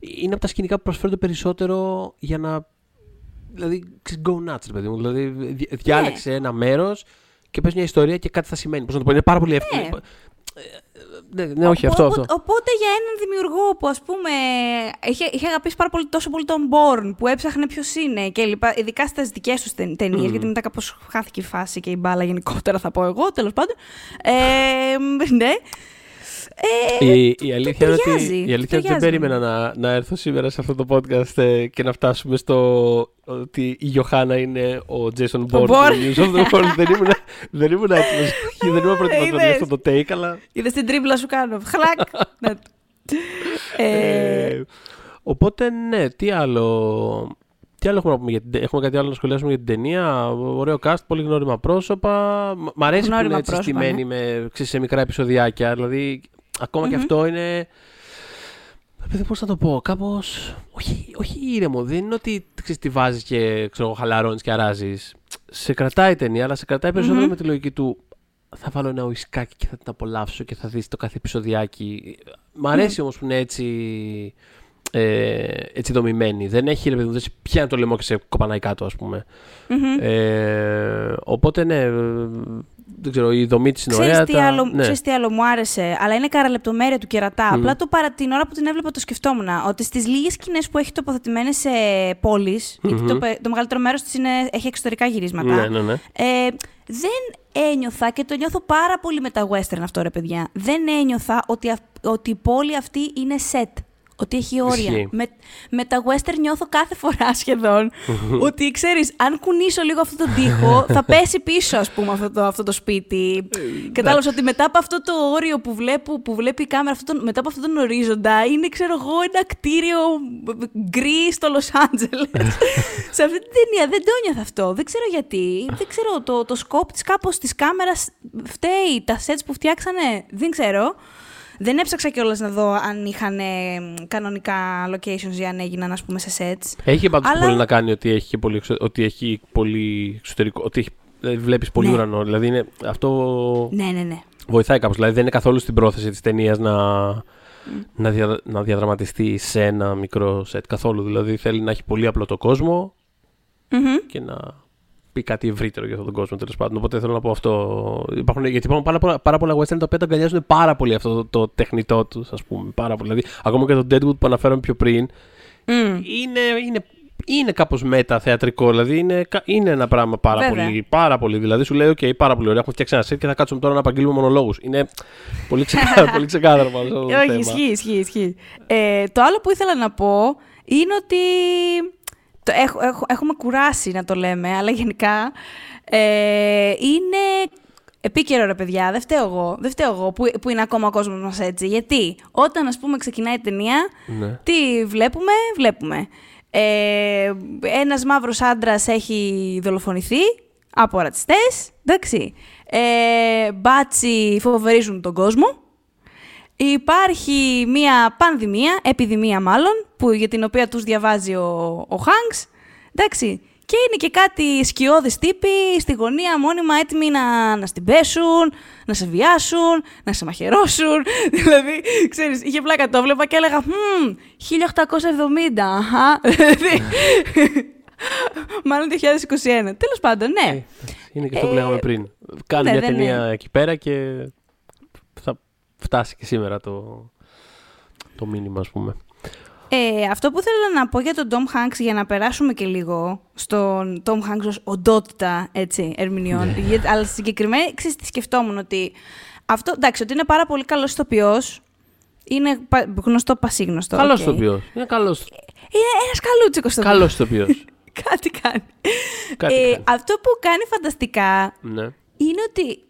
Είναι από τα σκηνικά που προσφέρονται περισσότερο για να... Δηλαδή, ξέρεις, go nuts, ρε παιδί μου. Δηλαδή, δι- διάλεξε ένα μέρος και πες μια ιστορία και κάτι θα σημαίνει. Πώς να το πω, είναι πάρα πολύ εύκολο. Ναι. Ναι, ναι, όχι, αυτό, Οπότε- αυτό. Οπότε για έναν δημιουργό που ας πούμε είχε, είχε αγαπήσει πάρα πολύ, τόσο πολύ τον Born που έψαχνε ποιος είναι και λοιπά, ειδικά στις δικές τους ται, ταινίες, γιατί μετά κάπως χάθηκε η φάση και η μπάλα γενικότερα θα πω εγώ, τέλος πάντων. Ε, ναι. Ε, Η, η αλήθεια είναι ότι, ταιριάζει, η του αλήθεια είναι ότι δεν ταιριάζει. περίμενα να, να έρθω σήμερα σε αυτό το podcast ε, και να φτάσουμε στο ότι η Γιωχάννα είναι ο Jason Bourne του Bourne. News of the World. δεν ήμουν, δεν ήμουν έτοιμος. δεν ήμουν προετοιμασμένος για Είδες. αυτό το take, αλλά... Είδες την τρίμπλα σου κάνω. Χλακ. Ναι. ε, Ε, οπότε, ναι, τι άλλο... Τι άλλο έχουμε να πούμε για την τε- Έχουμε κάτι άλλο να σχολιάσουμε για την ταινία. Ωραίο cast, πολύ γνώριμα πρόσωπα. Μ- Μ' αρέσει που Γνώριμα είναι έτσι πρόσωπα, στημένοι με, ξέρεις, σε μικρά επεισοδιάκια. Δηλαδή, ακόμα και αυτό είναι Παιδί, πώς να το πω, κάπω. Όχι, όχι ήρεμο. Δεν είναι ότι ξέρεις, τη βάζεις και ξέρω, χαλαρώνεις και αράζεις. Σε κρατάει η ταινία, αλλά σε κρατάει περισσότερο Μμμ. με τη λογική του. Θα βάλω ένα ουισκάκι και θα την απολαύσω και θα δεις το κάθε επεισοδιάκι. Μ' αρέσει όμως που είναι έτσι, ε, έτσι δομημένη. Δεν έχει, ρε παιδί μου, δεν σε πιάνει το λαιμό και σε κοπανάει κάτω, ας πούμε. Μμμ. Ε, οπότε ναι, ε, δεν ξέρω, η δομή της είναι Ξέρεις ωραία. τι, τα- άλλο, ναι. ξέρεις τι άλλο μου άρεσε, αλλά είναι καραλεπτομέρεια του κερατά. Απλά το παρα, την ώρα που την έβλεπα το σκεφτόμουν. Ότι στις λίγες σκηνές που έχει τοποθετημένες σε πόλεις, γιατί το, πε- το μεγαλύτερο μέρος της είναι, έχει εξωτερικά γυρίσματα, Ναι, ναι, ναι. ε, δεν ένιωθα και το νιώθω πάρα πολύ με τα western αυτό ρε παιδιά. Δεν ένιωθα ότι, αυ- ότι η πόλη αυτή είναι set. Ότι έχει όρια. Ισχύει. Με, με τα western νιώθω κάθε φορά σχεδόν ότι ξέρεις, αν κουνήσω λίγο αυτό το τοίχο, θα πέσει πίσω, ας πούμε, αυτό το, αυτό το σπίτι. Κατάλαβες ότι μετά από αυτό το όριο που, βλέπω, που βλέπει η κάμερα, αυτό το- μετά από αυτόν τον ορίζοντα, είναι, ξέρω εγώ, ένα κτίριο γκρι στο Λος Άντζελες. Σε αυτή την ταινία δεν το νιώθω αυτό. Δεν ξέρω γιατί. Δεν ξέρω, το, το σκόπ της κάπως της κάμερας φταίει. Τα sets που φτιάξανε, δεν ξέρω. Δεν έψαξα κιόλας να δω αν είχαν ε, κανονικά locations ή αν έγιναν, ας πούμε, σε sets. Έχει πάντως Αλλά- πολύ να κάνει ότι έχει, και πολύ, εξω- ότι έχει πολύ εξωτερικό. Ότι έχει, δηλαδή βλέπεις πολύ Ναι. ουρανό. Δηλαδή είναι, αυτό Ναι, ναι, ναι. βοηθάει κάπως. Δηλαδή δεν είναι καθόλου στην πρόθεση της ταινίας να, να, δια, να διαδραματιστεί σε ένα μικρό σετ καθόλου. Δηλαδή θέλει να έχει πολύ απλό το κόσμο Μμμ. και να πει κάτι ευρύτερο για αυτόν τον κόσμο τέλος πάντων. Οπότε θέλω να πω αυτό. Υπάρχουν, γιατί υπάρχουν πάρα πολλά, πάρα πολλά western τα οποία τα αγκαλιάζουν πάρα πολύ αυτό το, το τεχνητό τους, ας πούμε. Πάρα πολύ. Δηλαδή, ακόμα και το Deadwood που αναφέραμε πιο πριν, Μμ. είναι, είναι, είναι κάπως μετα θεατρικό. Δηλαδή είναι, κα- είναι ένα πράγμα πάρα Βέβαια. πολύ. Πάρα πολύ. Δηλαδή σου λέει: OK, πάρα πολύ ωραία. Έχουμε φτιάξει ένα σετ και θα κάτσουμε τώρα να απαγγείλουμε μονολόγους. Είναι πολύ ξεκάθαρο, πολύ ξεκάθαρο πάνω σε αυτό το Ε, Όχι, θέμα. ισχύει, ισχύει, ισχύει. Ε, το άλλο που ήθελα να πω είναι ότι το έχω, έχω- έχουμε κουράσει να το λέμε, αλλά γενικά ε, είναι επίκαιρο ρε παιδιά, δεν φταίω εγώ, δεν φταίω εγώ που, που είναι ακόμα ο κόσμος μας έτσι. Γιατί όταν ας πούμε ξεκινάει η ταινία, Ναι. τι βλέπουμε, βλέπουμε. Ε, ένας μαύρος άντρας έχει δολοφονηθεί από ρατσιστές, εντάξει. Ε, μπάτσι φοβερίζουν τον κόσμο. Υπάρχει μία πανδημία, επιδημία μάλλον, που, για την οποία τους διαβάζει ο, ο Χάνξ. Εντάξει. Και είναι και κάτι σκιώδεις τύποι στη γωνία μόνιμα έτοιμοι να, να στην πέσουν, να σε βιάσουν, να σε μαχαιρώσουν. δηλαδή, ξέρεις, είχε πλάκα το βλέπα και έλεγα «Μμμ, 1870, αχα». Δηλαδή, Μάλλον 2021. Τέλος πάντων, ναι. Είναι και αυτό που λέγαμε πριν. Κάνει ναι, μια δεν ταινία είναι. εκεί πέρα και θα φτάσει και σήμερα το, το μήνυμα, ας πούμε. Ε, αυτό που θέλω να πω για τον Tom Hanks, για να περάσουμε και λίγο στον Tom Hanks ως οντότητα έτσι, ερμηνεών, γιατί- αλλά συγκεκριμένα ξέρεις τι σκεφτόμουν ότι αυτό, εντάξει, ότι είναι πάρα πολύ καλός ηθοποιός, είναι πα- γνωστό πασίγνωστο. Καλός οκ. ηθοποιός. Είναι καλός Είναι ένας καλούτσικος ηθοποιός. καλός ηθοποιός. Κάτι κάνει. Κάτι ε, κάνει. Αυτό που κάνει φανταστικά ναι. είναι ότι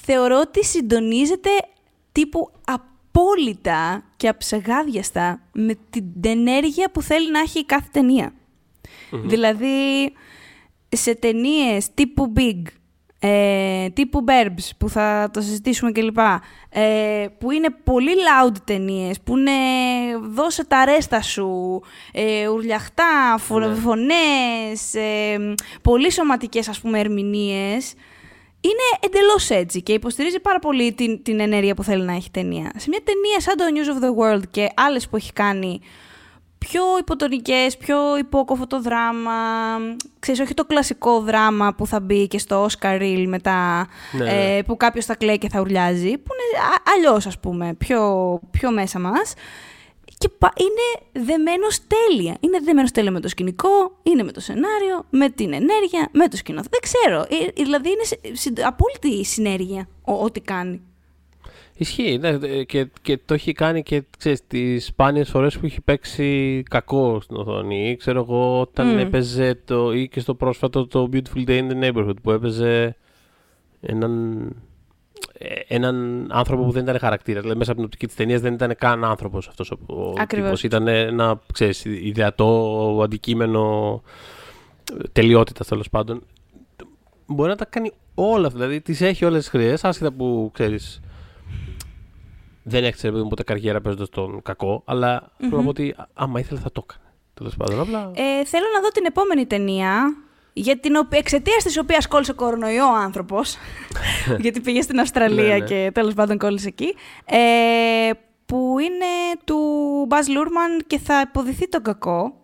θεωρώ ότι συντονίζεται τύπου απόλυτα και αψεγάδιαστα με την ενέργεια που θέλει να έχει η κάθε ταινία. Δηλαδή, σε ταινίες τύπου Big, ε, τύπου Burbs, που θα το συζητήσουμε κλπ. Ε, που είναι πολύ loud ταινίες, που είναι δώσε τα ρέστα σου, ε, ουρλιαχτά, φω, Ναι. φωνές, ε, πολύ σωματικές ας πούμε ερμηνείες. Είναι εντελώς έτσι και υποστηρίζει πάρα πολύ την, την ενέργεια που θέλει να έχει η ταινία. Σε μια ταινία σαν το News of the World και άλλες που έχει κάνει πιο υποτονικές, πιο υπόκοφο το δράμα, ξέρεις, όχι το κλασικό δράμα που θα μπει και στο Oscar Reel μετά, Ναι. ε, που κάποιος θα κλαίει και θα ουρλιάζει, που είναι α- αλλιώς ας πούμε, πιο, πιο μέσα μας. Και πα- είναι δεμένος τέλεια. Είναι δεμένος τέλεια με το σκηνικό, είναι με το σενάριο, με την ενέργεια, με το σκηνό. Δεν ξέρω. Ε, δηλαδή είναι σε- συν- απόλυτη συνέργεια ο- ό,τι κάνει. Ισχύει, ναι, ε, και, και το έχει κάνει και ξέρεις, τις σπάνιες φορές που έχει παίξει κακό στην οθόνη. Ή, ξέρω εγώ, όταν Μμ. έπαιζε το, ή και στο πρόσφατο το Beautiful Day in the Neighborhood που έπαιζε έναν, ε, έναν άνθρωπο που δεν ήταν χαρακτήρας. Δηλαδή μέσα από την οπτική της ταινίας δεν ήταν καν άνθρωπος αυτός ο, ο Ακριβώς. τύπος. Ήταν ένα, ξέρεις, ιδεατό αντικείμενο τελειότητα τέλος πάντων. Μπορεί να τα κάνει όλα αυτά. Δηλαδή τις έχει όλες τις χρειές, άσχετα που ξέρεις. δεν έχετε παιδί μου ποτέ καριέρα παίζοντας τον κακό, αλλά θέλω να πω ότι α- άμα ήθελε θα το έκανε. Τέλος πάντων, απλά. Ε, θέλω να δω την επόμενη ταινία, για την οποία, εξαιτίας της οποίας κόλλησε κορονοϊό ο άνθρωπος, γιατί πήγε στην Αυστραλία Ναι, ναι. και τέλος πάντων κόλλησε εκεί, ε, που είναι του Baz Luhrmann και θα υποδηθεί τον κακό.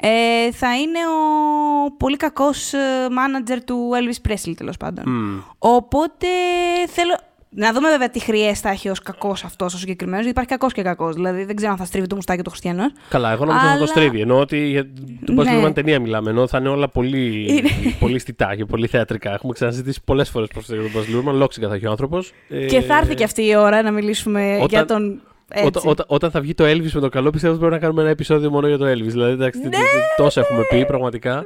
Ε, θα είναι ο πολύ κακός μάνατζερ του Elvis Presley, τέλος πάντων. Μμ. Οπότε θέλω. Να δούμε βέβαια τι χρειές θα έχει ως κακός αυτός ο συγκεκριμένος, γιατί υπάρχει κακός και κακός. Δηλαδή δεν ξέρω αν θα στρίβει το μουστάκι του Χριστιανό. Καλά, εγώ νομίζω θα Αλλά- το στρίβει. Ενώ ότι για του Baz Ναι. Luhrmann ταινία μιλάμε. Ενώ θα είναι όλα πολύ, Είναι. πολύ στιτά και πολύ θεατρικά. Έχουμε ξαναζητήσει πολλές φορές προς τον Baz Luhrmann. Λόξιγκα θα έχει ο άνθρωπος. Και θα έρθει και αυτή η ώρα να μιλήσουμε όταν- για τον. Έτσι. Όταν, όταν, όταν θα βγει το Elvis με το καλό, πιστεύω ότι πρέπει να κάνουμε ένα επεισόδιο μόνο για το Elvis. Δηλαδή, εντάξει, Ναι! τι- τι- τόσα έχουμε πει πραγματικά.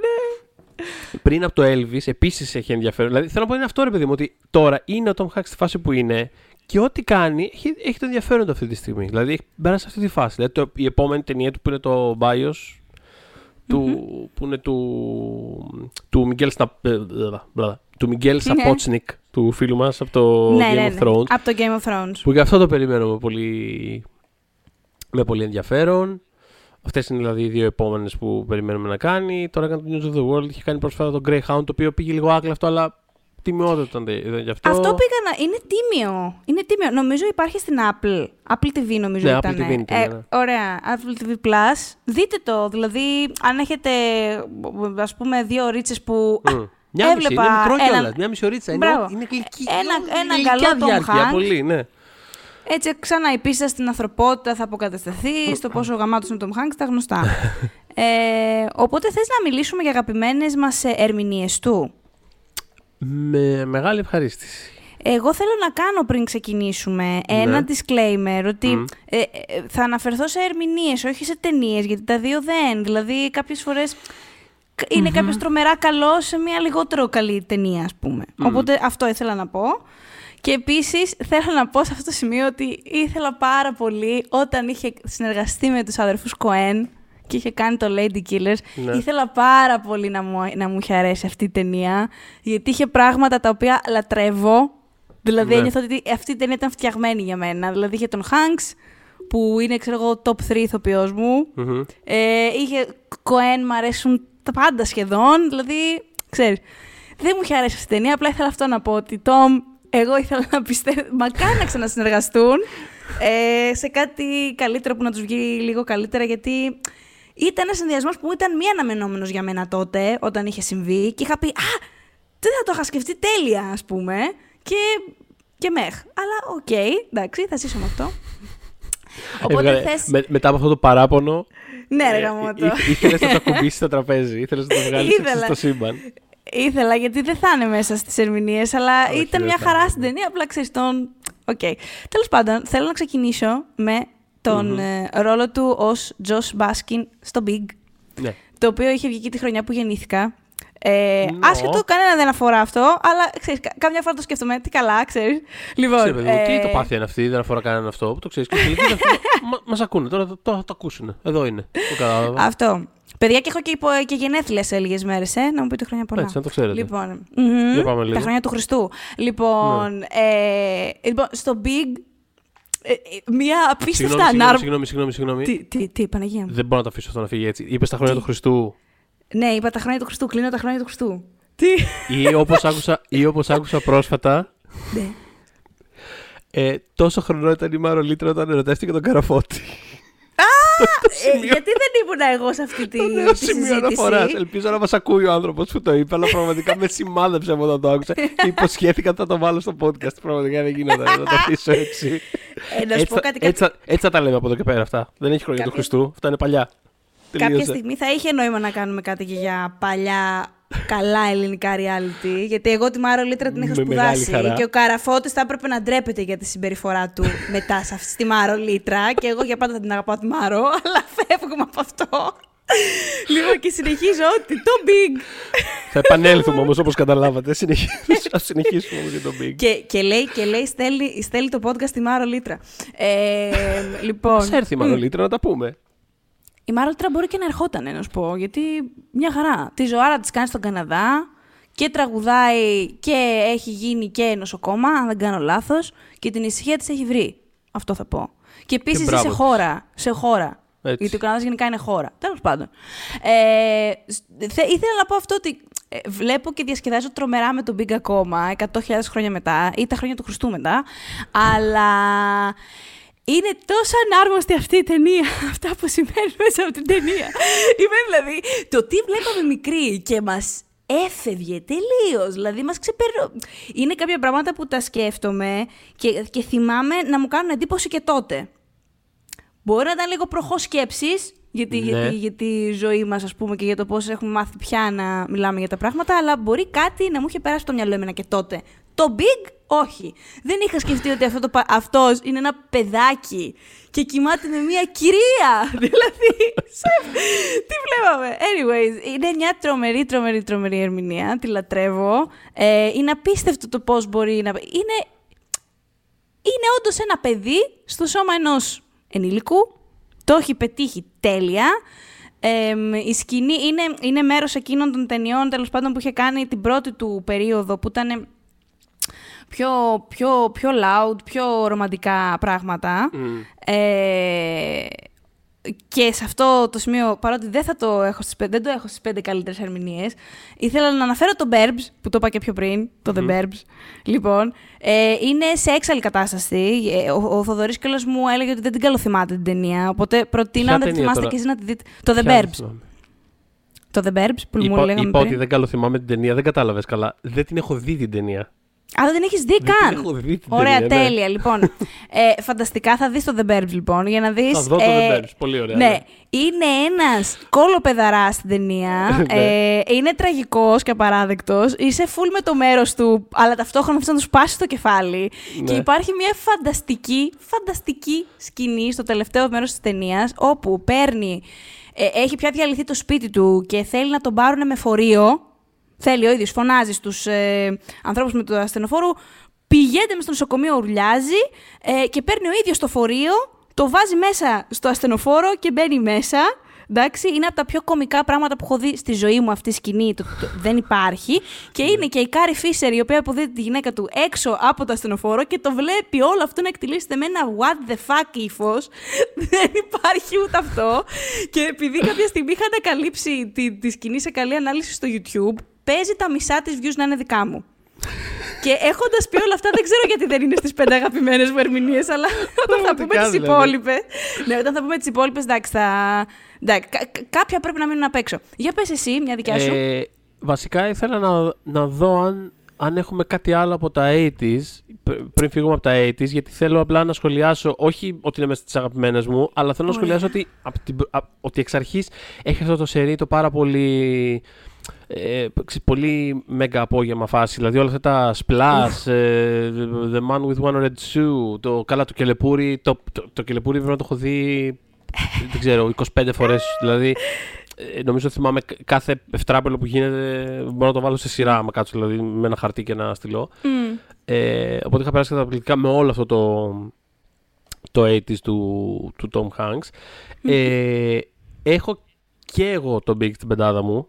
Πριν από το Elvis, επίσης έχει ενδιαφέρον. Δηλαδή, θέλω να πω είναι αυτό, ρε παιδί μου, ότι τώρα είναι ο Tom Hanks στη φάση που είναι και ό,τι κάνει έχει, έχει το ενδιαφέρον του αυτή τη στιγμή. Δηλαδή, έχει περάσει σε αυτή τη φάση. Δηλαδή, το, η επόμενη ταινία του που είναι το Bios, του, που είναι του, του Μιγγέλ Σνα, ε, μπλα, μπλα, του Μιγγέλ Σαπότσνικ, του φίλου μας από το ναι, Game ναι, of ναι. Thrones. Από το Game of Thrones. Που και αυτό το περιμένω με πολύ, με πολύ ενδιαφέρον. Αυτέ είναι δηλαδή οι δύο επόμενες που περιμένουμε να κάνει. Τώρα έκανε το News of the World. Είχε κάνει πρόσφατα το Greyhound, το οποίο πήγε λίγο άκλαυτο, αλλά τιμιότερο ήταν, ήταν γι' αυτό. Αυτό πήγα να. Είναι τίμιο. Είναι τίμιο. Νομίζω υπάρχει στην Apple. Apple TV νομίζω Ναι, ήταν. Apple TV είναι ε, ναι. ωραία. Apple TV Plus. Δείτε το. Δηλαδή, αν έχετε ας πούμε δύο ρίτσες που. Μμ. Μια μισή, έβλεπα είναι μικρό ένα- κιόλας, Μια μισή ωρίτσα. Είναι, Μπράβο. είναι γλυκή. Ένα- ένα γλυκιά καλό Tom διάρκεια, Hanks. πολύ, ναι. Έτσι, ξανά η πίστα στην ανθρωπότητα θα αποκατασταθεί, στο πόσο γαμάτος είναι ο Tom Hanks, τα γνωστά. ε, οπότε θες να μιλήσουμε για αγαπημένες μας ε, ερμηνείες του; Με μεγάλη ευχαρίστηση. Εγώ θέλω να κάνω πριν ξεκινήσουμε ένα Ναι. disclaimer ότι Μμ. ε, ε, θα αναφερθώ σε ερμηνείες, όχι σε ταινίες, γιατί τα δύο δεν. Δηλαδή κάποιες φορές κ- είναι κάποιος τρομερά καλός σε μια λιγότερο καλή ταινία, ας πούμε. Οπότε αυτό ήθελα να πω. Και επίσης θέλω να πω σε αυτό το σημείο ότι ήθελα πάρα πολύ όταν είχε συνεργαστεί με τους αδερφούς Κοέν και είχε κάνει το Lady Killers, Ναι. ήθελα πάρα πολύ να μου, να μου είχε αρέσει αυτή η ταινία, γιατί είχε πράγματα τα οποία λατρεύω. Δηλαδή Ναι. ένιωθα ότι αυτή η ταινία ήταν φτιαγμένη για μένα. Δηλαδή είχε τον Hanks, που είναι ξέρω εγώ top 3 ηθοποιός μου. Μμμ. Ε, είχε Κοέν, μου αρέσουν τα πάντα σχεδόν. Δηλαδή, ξέρεις, δεν μου είχε αρέσει αυτή η ταινία. Απλά ήθελα αυτό να πω ότι Τόμ, εγώ ήθελα να πιστεύω. Μακάρι να ξανασυνεργαστούν ε, σε κάτι καλύτερο που να τους βγει λίγο καλύτερα. Γιατί ήταν ένας συνδυασμός που ήταν μη αναμενόμενος για μένα τότε, όταν είχε συμβεί. Και είχα πει Α, δεν θα το είχα σκεφτεί τέλεια, ας πούμε. Και, και meh. Αλλά οκ, εντάξει, θα ζήσω με αυτό. Οπότε Έβγαλε- θες... με- μετά από αυτό το παράπονο. Ναι, ρε ε, γαμώτο. ήθε- Ήθελες να το ακουμπήσεις στο τραπέζι. Ήθελες να το βγάλεις Ήθελα. έξω στο σύμπαν. Ήθελα, γιατί δεν θα είναι μέσα στις ερμηνείες, αλλά Όχι, ήταν δεν μια θα χαρά είναι. στην ταινία. Απλά ξέρεις τον. Οκ. Τέλος πάντων, θέλω να ξεκινήσω με τον ε, ρόλο του ως Josh Baskin στο Big, Ναι. το οποίο είχε βγει και τη χρονιά που γεννήθηκα. Ε, No. Άσχετο, κανένα δεν αφορά αυτό, αλλά ξέρεις, κα- κάμια φορά το σκέφτομαι. Τι καλά, ξέρεις. Λοιπόν, Ξέρε, παιδί μου, ε, τι το πάθη είναι αυτή, δεν αφορά κανέναν αυτό. Που το ξέρεις και στην τελική αυτός. Μα μας ακούνε τώρα, το, το, θα το ακούσουν. Εδώ είναι. Το κατάλαβα. Αυτό. Παιδιά, και έχω και, υπο, και γενέθλια σε λίγες μέρες, ε, να μου πείτε χρόνια πολλά. Έτσι, να το ξέρετε. Λοιπόν, μμμ, Για πάμε λίγο. τα χρόνια του Χριστού. Λοιπόν, ε, λοιπόν στο Big, ε, ε, μία απίστευτα Συγγνώμη, συγγνώμη, ανάρμο... συγγνώμη, συγγνώμη, συγγνώμη. Τι, τι, τι, Παναγία μου. Δεν μπορώ να το αφήσω αυτό να φύγει έτσι. Είπες τα χρόνια Τι; του Χριστού. Ναι, είπα τα χρόνια του Χριστού, κλείνω τα χρόνια του Χριστού. Τι; ή όπως άκουσα, ή όπως άκουσα πρόσφατα, ναι. ε, τόσο χρονό ήταν η Μαρολίτρα όταν ερωτεύτηκε τον Καραφώτη. Ε, γιατί δεν ήμουν εγώ σε αυτή τη, Το νέο τη σημείο συζήτηση; αναφοράς. Ελπίζω να μας ακούει ο άνθρωπος που το είπε, αλλά πραγματικά με σημάδεψε από όταν το άκουσα. Και υποσχέθηκα ότι θα το βάλω στο podcast. Πραγματικά δεν γίνεται να το αφήσω έτσι. Ε, να σου έτσι, πω θα- κάτι, έτσι, θα- έτσι θα τα λέμε από εδώ και πέρα αυτά. Δεν έχει χρόνια του Κάποια- Χριστού. Αυτά είναι παλιά. Κάποια Τελείωσε. στιγμή θα είχε νόημα να κάνουμε κάτι και για παλιά καλά ελληνικά reality. Γιατί εγώ τη Μάρο Λίτρα την είχα Με μεγάλη σπουδάσει. χαρά. Και ο Καραφώτης θα έπρεπε να ντρέπεται για τη συμπεριφορά του μετά σε αυτή στη Μάρο Λίτρα. και εγώ για πάντα θα την αγαπάω τη Μάρο, αλλά φεύγουμε από αυτό. λοιπόν, και συνεχίζω ότι το Big. Θα επανέλθουμε όμως όπως καταλάβατε. Συνεχίζουμε. Θα συνεχίσουμε όμως για τον Big. και, και λέει, και λέει στέλνει, στέλνει το podcast στη Μάρο Λίτρα. Ε, λοιπόν. Ας έρθει η Μαρολίτρα να τα πούμε. Η Μάρα Λίτρα μπορεί και να ερχόταν, να σου πω, γιατί μια χαρά. Τη ζωάρα της κάνει στον Καναδά και τραγουδάει και έχει γίνει και νοσοκόμα, αν δεν κάνω λάθος, και την ησυχία της έχει βρει. Αυτό θα πω. Και επίσης μπράβο σε της. χώρα. Σε χώρα. Έτσι. Γιατί ο Καναδάς γενικά είναι χώρα. Τέλος πάντων. Ε, θε, ήθελα να πω αυτό ότι ε, βλέπω και διασκεδάζω τρομερά με τον Big ακόμα, 100.000 χρόνια μετά ή τα χρόνια του Χριστού μετά. Αλλά είναι τόσο ανάρμοστη αυτή η ταινία, αυτά που συμβαίνουν μέσα από την ταινία. Είμαι δηλαδή, το τι βλέπαμε μικροί και μας έφευγε τελείως. Δηλαδή, μας ξεπερνώ. Είναι κάποια πράγματα που τα σκέφτομαι και, και θυμάμαι να μου κάνουν εντύπωση και τότε. Μπορεί να ήταν λίγο προχώ σκέψη για, τη- για, Ναι. τη- για τη ζωή μας, ας πούμε, και για το πώς έχουμε μάθει πια να μιλάμε για τα πράγματα, αλλά μπορεί κάτι να μου είχε περάσει το μυαλό εμένα και τότε. Το big, όχι. Δεν είχα σκεφτεί ότι αυτό το, πα- αυτός είναι ένα παιδάκι και κοιμάται με μια κυρία. δηλαδή, σε- τι βλέπαμε. Anyways, είναι μια τρομερή, τρομερή, τρομερή ερμηνεία. Τη λατρεύω. Ε, είναι απίστευτο το πώς μπορεί να... Είναι, είναι όντως ένα παιδί στο σώμα ενός ενήλικου. Το έχει πετύχει τέλεια. Εμ, η σκηνή είναι, είναι μέρος εκείνων των ταινιών τέλος πάντων που είχε κάνει την πρώτη του περίοδο που ήταν πιο, πιο, πιο loud, πιο ρομαντικά πράγματα. Ε, και σε αυτό το σημείο, παρότι δεν, θα το έχω στις, πέ- δεν το έχω στις πέντε καλύτερες ερμηνείες, ήθελα να αναφέρω το Burbs, που το είπα και πιο πριν, το The Burbs. Λοιπόν, ε, είναι σε έξαλλη κατάσταση. Ε, Ο, ο Θοδωρής κιόλας μου έλεγε ότι δεν την καλοθυμάται την ταινία, οπότε προτείνω Ποια αν δεν τη ταινία θυμάστε τώρα; και εσείς να τη δείτε. Το The Ποια δεν Burbs. θυμάμαι; Το The Burbs που μου Είπα, λέγαμε είπα πριν. ότι δεν καλοθυμάμαι την ταινία, δεν κατάλαβες καλά. Δεν την έχω δει την ταινία. Α, δεν την έχεις δει Δεν καν. την έχω δει την Ωραία, ταινία, ναι. τέλεια. Λοιπόν, ε, φανταστικά θα δεις το The Burbs, λοιπόν, για να δεις... Θα δω το ε, The Burbs, πολύ ωραία, Ναι, ναι. είναι ένας κόλο παιδαράς στην ταινία. Ναι. ε, είναι τραγικός και απαράδεκτος. Είσαι full με το μέρος του, αλλά ταυτόχρονα θες να του σπάσει το κεφάλι. Ναι. Και υπάρχει μια φανταστική, φανταστική σκηνή στο τελευταίο μέρος της ταινίας, όπου παίρνει... ε, έχει πια διαλυθεί το σπίτι του και θέλει να τον πάρουν με φορείο. Θέλει ο ίδιος, φωνάζει στους ε, ανθρώπους με το ασθενοφόρο, πηγαίνετε μες στο νοσοκομείο, ουρλιάζει ε, και παίρνει ο ίδιος το φορείο, το βάζει μέσα στο ασθενοφόρο και μπαίνει μέσα. Εντάξει, είναι από τα πιο κωμικά πράγματα που έχω δει στη ζωή μου αυτή η σκηνή. Το, το- δεν υπάρχει. Και είναι και η Κάρι Φίσερ, η οποία υποδύεται τη γυναίκα του έξω από το ασθενοφόρο και το βλέπει όλο αυτό να εκτυλίσσεται με ένα what the fuck ύφος. δεν υπάρχει ούτε αυτό. Και επειδή κάποια στιγμή είχα ανακαλύψει τη, τη σκηνή σε καλή ανάλυση στο YouTube, παίζει τα μισά της views να είναι δικά μου. Και έχοντας πει όλα αυτά, δεν ξέρω γιατί δεν είναι στις πέντε αγαπημένες μου ερμηνείες, αλλά όταν θα πούμε Πραγματικά, τις δηλαδή. υπόλοιπε. Ναι, όταν θα πούμε τις υπόλοιπες, εντάξει, θα. Εντάξει, κα- κα- κάποια πρέπει να μείνουν απ' έξω. Για πες εσύ, μια δικιά σου. Ε, βασικά ήθελα να, να δω αν, αν έχουμε κάτι άλλο από τα 80s, πρ- πριν φύγουμε από τα 80s, γιατί θέλω απλά να σχολιάσω, όχι ότι είναι μέσα στις αγαπημένες μου, αλλά θέλω να Ωραία. σχολιάσω ότι, απ' την, πr- απ- ότι εξ αρχής έχει αυτό το σερί το πάρα πολύ... Ε, ξέρεις, πολύ μέγα απόγευμα φάση. Δηλαδή όλα αυτά τα splash, ε, The Man with One Red Shoe, το καλά το κελεπούρι. Το, το, το κελεπούρι βέβαια το έχω δει, δεν ξέρω, 25 φορές. Δηλαδή ε, νομίζω θυμάμαι κα- κάθε ευτράπελο που γίνεται μπορώ να το βάλω σε σειρά, άμα κάτσω δηλαδή με ένα χαρτί και ένα στυλό. Μμ. Ε, οπότε είχα περάσει καταπληκτικά με όλο αυτό το, το 80s του, του Tom Hanks. Ε, έχω και εγώ τον Big στην πεντάδα μου.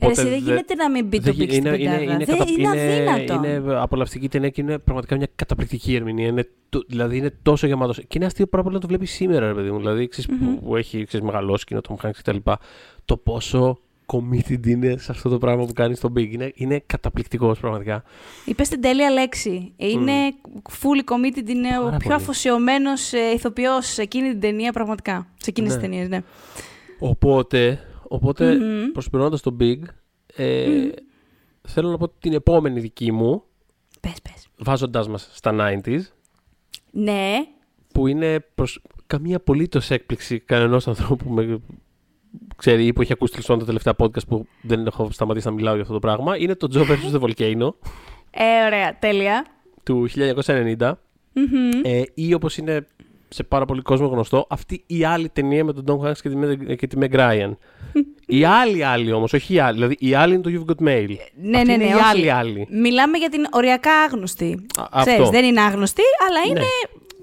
Ρε, εσύ δεν δε- γίνεται να μην μπει το δεν γι- Big στην πεντάδα. είναι, Δεν- κατα- είναι είναι, αδύνατο. είναι απολαυστική ταινία και είναι πραγματικά μια καταπληκτική ερμηνεία. Είναι, το- δηλαδή είναι τόσο γεμάτο. Και είναι αστείο πάρα πολύ να το βλέπεις σήμερα, ρε παιδί μου. Δηλαδή ξέρεις, που, που έχει ξέρεις, μεγαλώσει και είναι ο Tom Hanks κτλ. Το πόσο committed είναι σε αυτό το πράγμα που κάνεις στο Big. Είναι, είναι καταπληκτικός πραγματικά. Είπες την τέλεια λέξη. Είναι fully committed, είναι ο Πάρα πιο πολύ. αφοσιωμένος ε, ηθοποιός σε εκείνη την ταινία, πραγματικά. Σε εκείνες Ναι. τι ταινίες, ναι. Οπότε, οπότε Μμμ. προσπερνώντας το Big, ε, θέλω να πω την επόμενη δική μου, Πες, πες. βάζοντάς μας στα 90s, Ναι. που είναι προς καμία απολύτως έκπληξη κανενός ανθρώπου που με ξέρει ή που έχει ακούσει τουλάχιστον τα τελευταία podcast που δεν έχω σταματήσει να μιλάω για αυτό το πράγμα, είναι το Joe vs. The Volcano Ε, ωραία, τέλεια. του 1990 Μμμ. ε, ή όπως είναι σε πάρα πολύ κόσμο γνωστό, αυτή η άλλη ταινία με τον Tom Hanks και τη, Meg- και τη Meg Ryan. η άλλη άλλη όμως, όχι η άλλη. Δηλαδή η άλλη είναι το You've Got Mail. Ναι, Αυτή ναι, είναι ναι. η όχι. άλλη άλλη. Μιλάμε για την οριακά άγνωστη. Α, Ξέρεις, αυτό. δεν είναι άγνωστη, αλλά είναι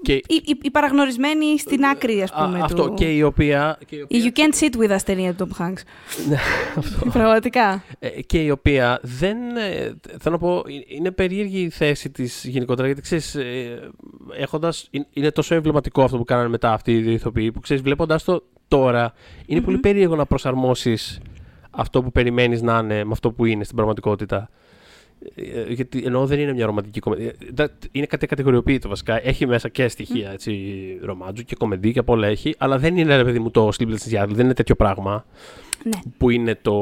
Και- η, η, η παραγνωρισμένη στην άκρη, ας Α, πούμε. αυτό του... και η οποία. Και η Η οποία, You Can't Sit With Us ταινία του Tom Hanks. Ναι, αυτό. Πραγματικά. Ε, και η οποία δεν. ε, θέλω να πω, ε, είναι περίεργη η θέση της γενικότερα. Γιατί ξέρεις, έχοντα. Είναι τόσο εμβληματικό αυτό που κάνανε μετά αυτοί οι δύο ηθοποιοί, που ξέρεις, βλέποντα το τώρα, είναι πολύ περίεργο να προσαρμόσεις αυτό που περιμένεις να είναι με αυτό που είναι στην πραγματικότητα. Ε, Γιατί ενώ δεν είναι μια ρομαντική κομμεντία. Είναι κάτι κατηγοριοποιητό βασικά. Έχει μέσα και στοιχεία έτσι, ρομάντζου και κομμεντή και απ' όλα έχει. Αλλά δεν είναι, ρε παιδί μου, το Sleepless in Seattle. Δεν είναι τέτοιο πράγμα Ναι. που είναι το.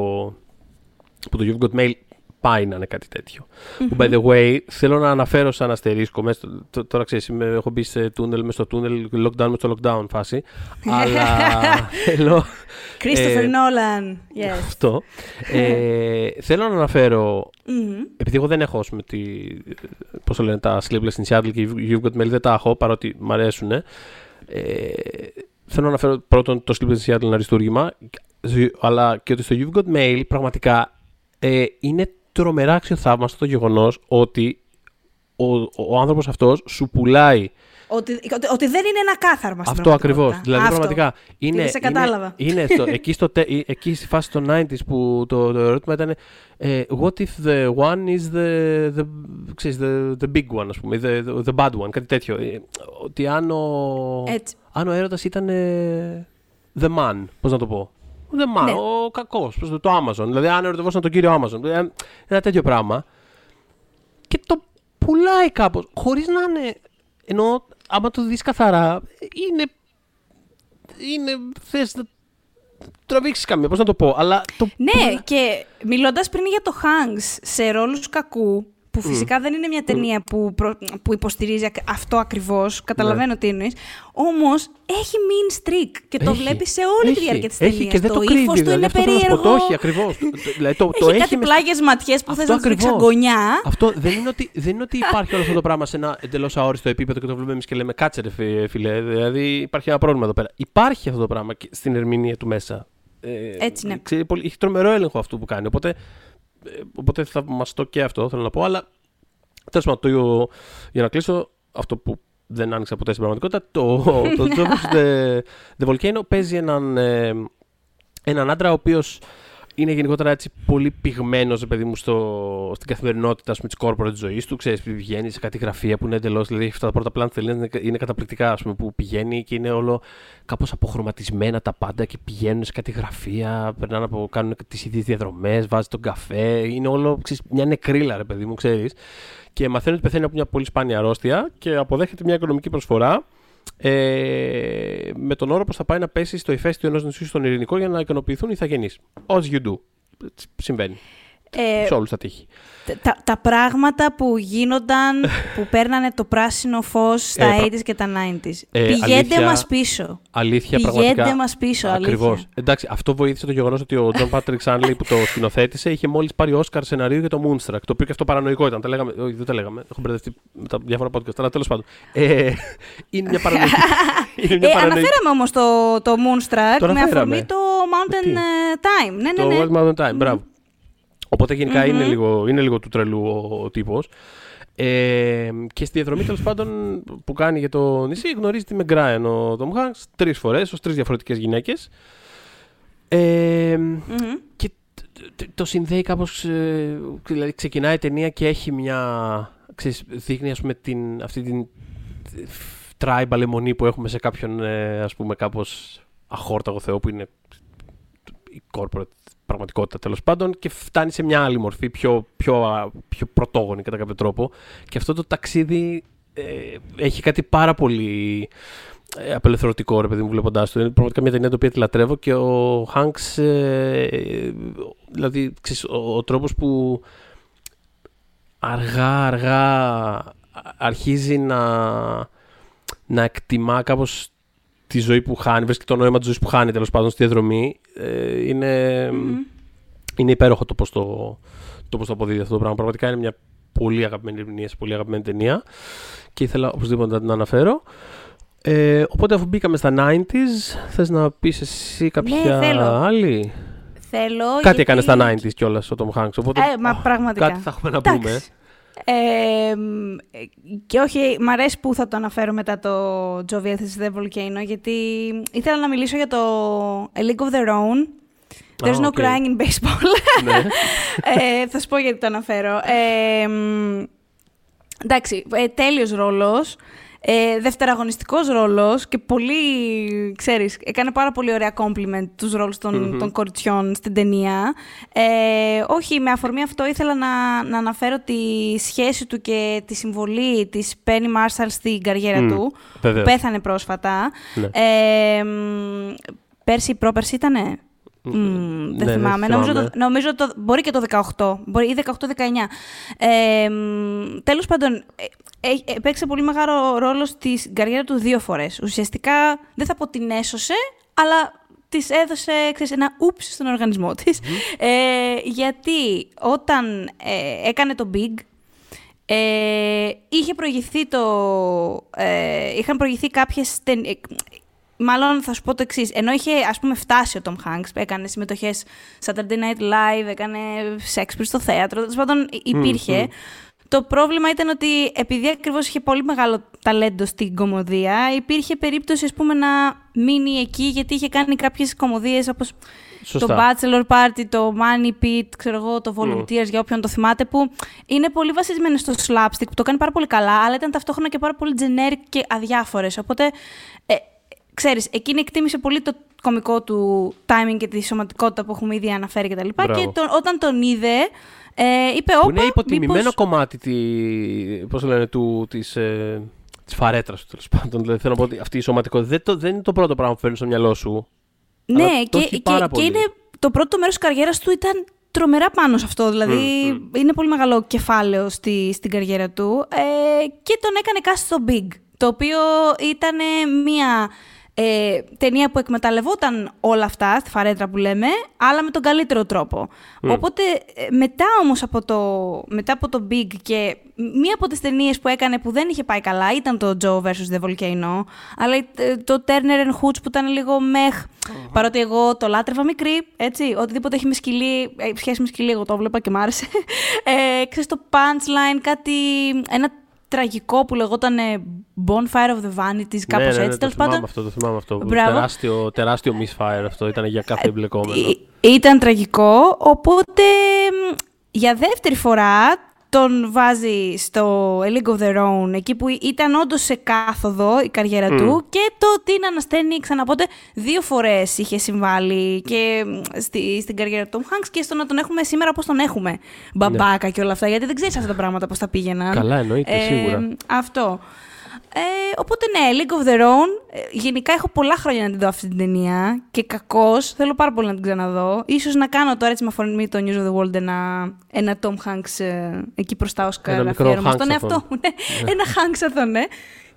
που το You've Got Mail πάει να είναι κάτι τέτοιο. Που, by the way, θέλω να αναφέρω σαν αστερίσκο. Μέσα στο- το- τώρα ξέρεις, έχω μπει σε τούνελ, μες στο τούνελ, lockdown μες στο lockdown φάση. αλλά θέλω. Christopher Ε, Nolan. Yes. Αυτό. Ε, θέλω να αναφέρω Μμμ. επειδή εγώ δεν έχω ας πούμε, τη, πώς το λένε, τα Sleepless in Seattle και You've Got Mail δεν τα έχω παρότι μ' αρέσουν. Ε, θέλω να αναφέρω πρώτον το Sleepless in Seattle είναι αριστούργημα αλλά και ότι στο You've Got Mail πραγματικά ε, είναι τρομερά αξιοθαύμαστο το γεγονός ότι ο, ο άνθρωπος αυτός σου πουλάει Ότι, ότι, ότι δεν είναι ένα κάθαρμα στην αυτό ακριβώς. πραγματικότητα. Δηλαδή, Αυτό. πραγματικά. Είναι, Δεν σε κατάλαβα. Είναι, είναι στο, εκεί, στο, τε- ε, εκεί στη φάση των 90s που το, το ερώτημα ήταν ε, What if the one is the, the, ξέρεις, the, the big one, ας πούμε, the, the, the bad one, κάτι τέτοιο. Ε, ότι αν ο, Έτσι. αν ο έρωτας ήταν ε, the man, πώς να το πω. The man, Ναι. ο κακός, πώς το, το Amazon. Δηλαδή, αν ερωτευόσαν τον κύριο Amazon. Ε, ένα τέτοιο πράγμα. Και το πουλάει κάπως, χωρίς να είναι... Ενώ, άμα το δεις καθαρά, είναι... Είναι... Θες να τραβήξεις καμία, πώς να το πω. Αλλά το Ναι, πουλά- και μιλώντας πριν για το Hanks σε ρόλους κακού, που φυσικά δεν είναι μια ταινία που, προ- που υποστηρίζει ακ- αυτό ακριβώς, καταλαβαίνω τι εννοείς. Όμως έχει mean streak και το Έχει. βλέπεις σε όλη τη Έχει. διάρκεια της Έχει ταινίας. και δεν το, ύφος κρύβει. του δηλαδή, είναι αυτό θέλω να σου πω, περίεργο. Το έχει ακριβώς. δηλαδή, το, το έχει έχει κάτι μες- πλάγιες ματιές που θες Αυτό να του ρίξει ακριβώς. αγκονιά. Αυτό δεν είναι, ότι, δεν είναι ότι υπάρχει όλο αυτό το πράγμα σε ένα εντελώς αόριστο επίπεδο και το βλέπουμε εμείς και λέμε κάτσε ρε φι- φίλε. Δηλαδή υπάρχει ένα πρόβλημα εδώ πέρα. Υπάρχει αυτό το πράγμα και στην ερμηνεία του μέσα. Ε, Έτσι, ναι. ξέρει πολύ- έχει τρομερό έλεγχο αυτό που κάνει. Οπότε, ε, οπότε θαυμαστώ και αυτό θέλω να πω. Αλλά τέλος πάντων, το- για να κλείσω αυτό που δεν άνοιξα ποτέ στην πραγματικότητα, το, το Jobs the, the Volcano παίζει έναν, ε, έναν άντρα ο οποίος είναι γενικότερα έτσι πολύ πυγμένος, παιδί μου, στο, στην καθημερινότητα της corporate ζωής του. Ξέρεις, βγαίνει σε κάτι γραφεία που είναι εντελώς. Δηλαδή, αυτά τα πρώτα πλάνα τη είναι, είναι καταπληκτικά, ας πούμε, που πηγαίνει και είναι όλο κάπως αποχρωματισμένα τα πάντα και πηγαίνουν σε κάτι γραφεία, περνάνε από, κάνουν τις ίδιες διαδρομές, βάζει τον καφέ. Είναι όλο ξέρεις, μια νεκρίλα, ρε παιδί μου, ξέρεις. Και μαθαίνει ότι πεθαίνει από μια πολύ σπάνια αρρώστια και αποδέχεται μια οικονομική προσφορά ε, με τον όρο πως θα πάει να πέσει στο ηφαίστειο ενός νησιού στον Ειρηνικό για να ικανοποιηθούν οι ηθαγενείς. As you do. Έτσι Συμβαίνει. Ε, Σε όλους τα τύχη. τα, τα πράγματα που γίνονταν, που παίρνανε το πράσινο φως στα Ε, πρα- 80s και τα 90s. Ε, Πηγαίνετε αλήθεια- μας πίσω. Αλήθεια, Πηγαίνετε πραγματικά. μας πίσω, αλήθεια. Ακριβώς. Εντάξει, αυτό βοήθησε το γεγονός ότι ο Τζον Πάτρικ Σάνλι που το σκηνοθέτησε είχε μόλις πάρει Όσκαρ σεναρίου για το Moonstruck. Το οποίο και αυτό παρανοϊκό ήταν. Τα λέγαμε, όχι, δεν τα λέγαμε. Έχω μπερδευτεί με τα διάφορα podcast. Αλλά τέλος πάντων. Ε, είναι μια παρανοϊκή. είναι μια Ε, παρανοϊκή. αναφέραμε όμως το, το Moonstruck Το με αναφέραμε. αφορμή το Mountain Τι; ε, Time. Ναι, ναι, Το ναι. Wild Mountain Time, μπράβο. Οπότε γενικά είναι, λίγο, είναι λίγο του τρελού ο, ο τύπος. Ε, και στη διαδρομή τέλος πάντων που κάνει για το νησί γνωρίζει τη Μεγκράιν ο Tom Hanks τρεις φορές ως τρεις διαφορετικές γυναίκες. Ε, Μμμ. και τ- τ- το συνδέει κάπως, ε, δηλαδή ξεκινάει η ταινία και έχει μια, ξέρεις, δείχνει ας πούμε την, αυτή την tribal αιμονή που έχουμε σε κάποιον ε, ας πούμε κάπως αχόρταγο θεό που είναι η corporate πραγματικότητα τέλος πάντων και φτάνει σε μια άλλη μορφή πιο, πιο, α, πιο πρωτόγονη κατά κάποιο τρόπο και αυτό το ταξίδι ε, έχει κάτι πάρα πολύ ε, απελευθερωτικό ρε παιδί μου βλέποντάς το. Είναι πραγματικά μια ταινία την οποία τη λατρεύω και ο Hanks ε, δηλαδή ξέρεις, ο, ο τρόπος που αργά αργά αρχίζει να, να εκτιμά κάπως τη ζωή που χάνει, βρίσκει το νόημα της ζωής που χάνει τέλος πάντων στη διαδρομή ε, είναι, είναι υπέροχο το πώς το, το, πώς το αποδίδει αυτό το πράγμα. Πραγματικά είναι μια πολύ αγαπημένη ερμηνεία σε πολύ αγαπημένη ταινία και ήθελα οπωσδήποτε να την αναφέρω. Ε, οπότε αφού μπήκαμε στα 90s, θες να πεις εσύ κάποια θέλω. άλλη; Θέλω. Κάτι γιατί- έκανες στα 90s κιόλας ο Tom Hanks. Οπότε Ε, μα αχ, πραγματικά. κάτι θα έχουμε να Εντάξει. πούμε. Ε, και όχι, μ' αρέσει που θα το αναφέρω μετά το Jovi vs. The Volcano, γιατί ήθελα να μιλήσω για το A League of Their Own. There's no crying in baseball. Ναι. ε, θα σου πω γιατί το αναφέρω. Ε, εντάξει, ε, τέλειος ρόλος. Ε, δευτεραγωνιστικός ρόλος και πολύ, ξέρεις, έκανε πάρα πολύ ωραία compliment τους ρόλους των, των κοριτσιών στην ταινία. Ε, όχι, με αφορμή αυτό ήθελα να, να αναφέρω τη σχέση του και τη συμβολή της Penny Marshall στην καριέρα του, που πέθανε πρόσφατα. Ναι. Ε, πέρσι ή πρόπερσι ήτανε; Mm, δεν ναι, θυμάμαι. νομίζω, το, νομίζω το, μπορεί και το 18, μπορεί ή 18-19. Ε, τέλος πάντων, ε, ε, παίξε πολύ μεγάλο ρόλο στην καριέρα του δύο φορές. Ουσιαστικά, δεν θα πω την έσωσε, αλλά της έδωσε ξέρεις, ένα ούψ στον οργανισμό της. Ε, γιατί όταν ε, έκανε το Big, ε, είχε προηγηθεί το, ε, είχαν προηγηθεί κάποιες Μάλλον θα σου πω το εξής. Ενώ είχε ας πούμε φτάσει ο Tom Hanks, έκανε συμμετοχές Saturday Night Live, έκανε Shakespeare στο θέατρο, τέλος πάντων υπήρχε. Το πρόβλημα ήταν ότι επειδή ακριβώς είχε πολύ μεγάλο ταλέντο στην κομμωδία, υπήρχε περίπτωση ας πούμε, να μείνει εκεί γιατί είχε κάνει κάποιες κομμωδίες όπως το Bachelor Party, το Money Pit, ξέρω εγώ, το Volunteers, για όποιον το θυμάται, που είναι πολύ βασισμένο στο slapstick, που το κάνει πάρα πολύ καλά, αλλά ήταν ταυτόχρονα και πάρα πολύ generic και αδιάφορες. Οπότε ε, ξέρεις, εκείνη εκτίμησε πολύ το κομικό του timing και τη σωματικότητα που έχουμε ήδη αναφέρει κτλ. Και, και όταν τον είδε, ε, είπε όπα, είναι υποτιμημένο μήπως... κομμάτι τη, πώς λένε, του, της, ε, της φαρέτρας τέλος πάντων. Δηλαδή θέλω να πω ότι αυτή η σωματικότητα δεν, το, δεν είναι το πρώτο πράγμα που φέρνει στο μυαλό σου. Ναι, και, και, και, είναι το πρώτο μέρος της καριέρας του ήταν τρομερά πάνω σε αυτό. Δηλαδή, είναι πολύ μεγάλο κεφάλαιο στη, στην καριέρα του. Ε, και τον έκανε κάτι στο Big, το οποίο ήταν μια ε, ταινία που εκμεταλλευόταν όλα αυτά, στη φαρέτρα που λέμε, αλλά με τον καλύτερο τρόπο. Οπότε, ε, μετά όμως από το, μετά από το Big και μία από τις ταινίες που έκανε που δεν είχε πάει καλά ήταν το Joe vs. The Volcano, αλλά ε, το Turner and Hooch που ήταν λίγο μεχ, παρότι εγώ το λάτρευα μικρή, έτσι, οτιδήποτε έχει με σκυλί, ε, σχέση με σκυλί, εγώ το βλέπα και μ' άρεσε. Ε, ξέρεις, το punchline, κάτι, ένα τραγικό που λεγόταν Bonfire of the Vanities, κάπως ναι, ναι, έτσι. Ναι, το θυμάμαι αυτό, το θυμάμαι αυτό. Τεράστιο, τεράστιο misfire αυτό ήταν για κάθε εμπλεκόμενο. Ήταν τραγικό, οπότε για δεύτερη φορά τον βάζει στο A League of Their Own, εκεί που ήταν όντως σε κάθοδο η καριέρα του και το την ανασταίνει ξαναπότε δύο φορές είχε συμβάλει και στη, στην καριέρα του Tom Hanks και στο να τον έχουμε σήμερα όπω τον έχουμε. Μπαμπάκα ναι. και όλα αυτά, γιατί δεν ξέρεις αυτά τα πράγματα πώς θα πήγαιναν. Καλά, εννοείται, ε, σίγουρα. Αυτό. Ε, οπότε ναι, League of Their Own. Ε, γενικά έχω πολλά χρόνια να την δω αυτή την ταινία και κακώς θέλω πάρα πολύ να την ξαναδώ. Ίσως να κάνω τώρα έτσι με αφορμή το News of the World ένα, ένα Tom Hanks ε, εκεί προς τα Oscar. Ένα μικρό Hanks στον εαυτό μου. Ναι. ναι. ένα Hanks αυτό, ναι.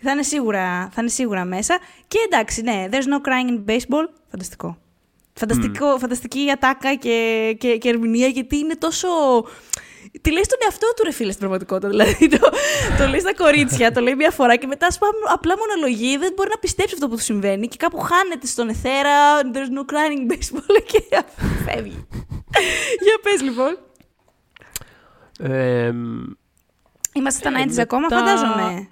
Θα είναι, σίγουρα, θα είναι σίγουρα μέσα. Και εντάξει, ναι, there's no crying in baseball. Φανταστικό. Φανταστικό, mm. Φανταστική ατάκα και, και, και ερμηνεία γιατί είναι τόσο Τη λέει στον εαυτό του ρε φίλε στην πραγματικότητα. Δηλαδή το, το λέει στα κορίτσια, το λέει μια φορά και μετά σπάμε απλά μονολογεί, δεν μπορεί να πιστέψει αυτό που του συμβαίνει και κάπου χάνεται στον εθέρα. There's no crying baseball και φεύγει. Για πες λοιπόν. Ε, Είμαστε στα 90 ε, ακόμα, φαντάζομαι.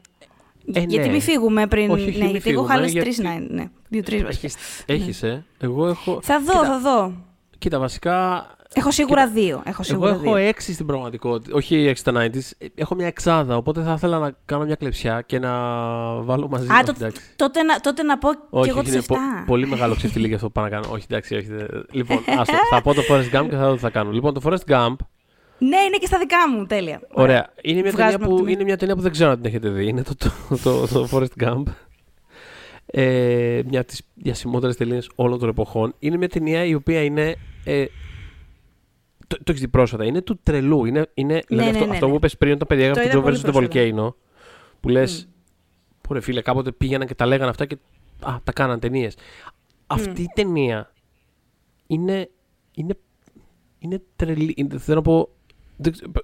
Ε, γιατί ναι. μην φύγουμε πριν. Όχι, ναι, γιατί εγώ χάλασα τρεις ναι. Δύο-τρει βασικά. Έχεις, ε. Εγώ έχω. Θα δω, θα δω. Κοίτα, βασικά Έχω σίγουρα δύο. Έχω σίγουρα Εγώ έχω έξι στην πραγματικότητα. Όχι έξι στα 90s. Έχω μια εξάδα. Οπότε θα ήθελα να κάνω μια κλεψιά και να βάλω μαζί. Α, το, τότε, να, τότε να πω όχι, και εγώ τι πο, πολύ μεγάλο ξεφτυλί για αυτό που πάω να κάνω. όχι, εντάξει, όχι. Λοιπόν, άστο, θα πω το Forest Gump και θα δω τι θα κάνω. Λοιπόν, το Forest Gump. Ναι, είναι και στα δικά μου, τέλεια. Ωραία. Είναι μια, ταινία που, είναι μια ταινία που δεν ξέρω αν την έχετε δει. Είναι το, το, το, το Forest Gump. Ε, μια από τις διασημότερες ταινίες όλων των εποχών. Είναι μια ταινία η οποία είναι ε, το, το έχεις δει πρόσφατα. Είναι του τρελού. Είναι, είναι ναι, δηλαδή ναι, αυτό, ναι, αυτό που είπε πριν όταν περιέγραψε το Joe vs. The Volcano. Που λες. Mm. Που ρε φίλε, κάποτε πήγαιναν και τα λέγανε αυτά και α, τα κάναν ταινίες. Αυτή η ταινία είναι. είναι, είναι τρελή. Είναι, θέλω να πω.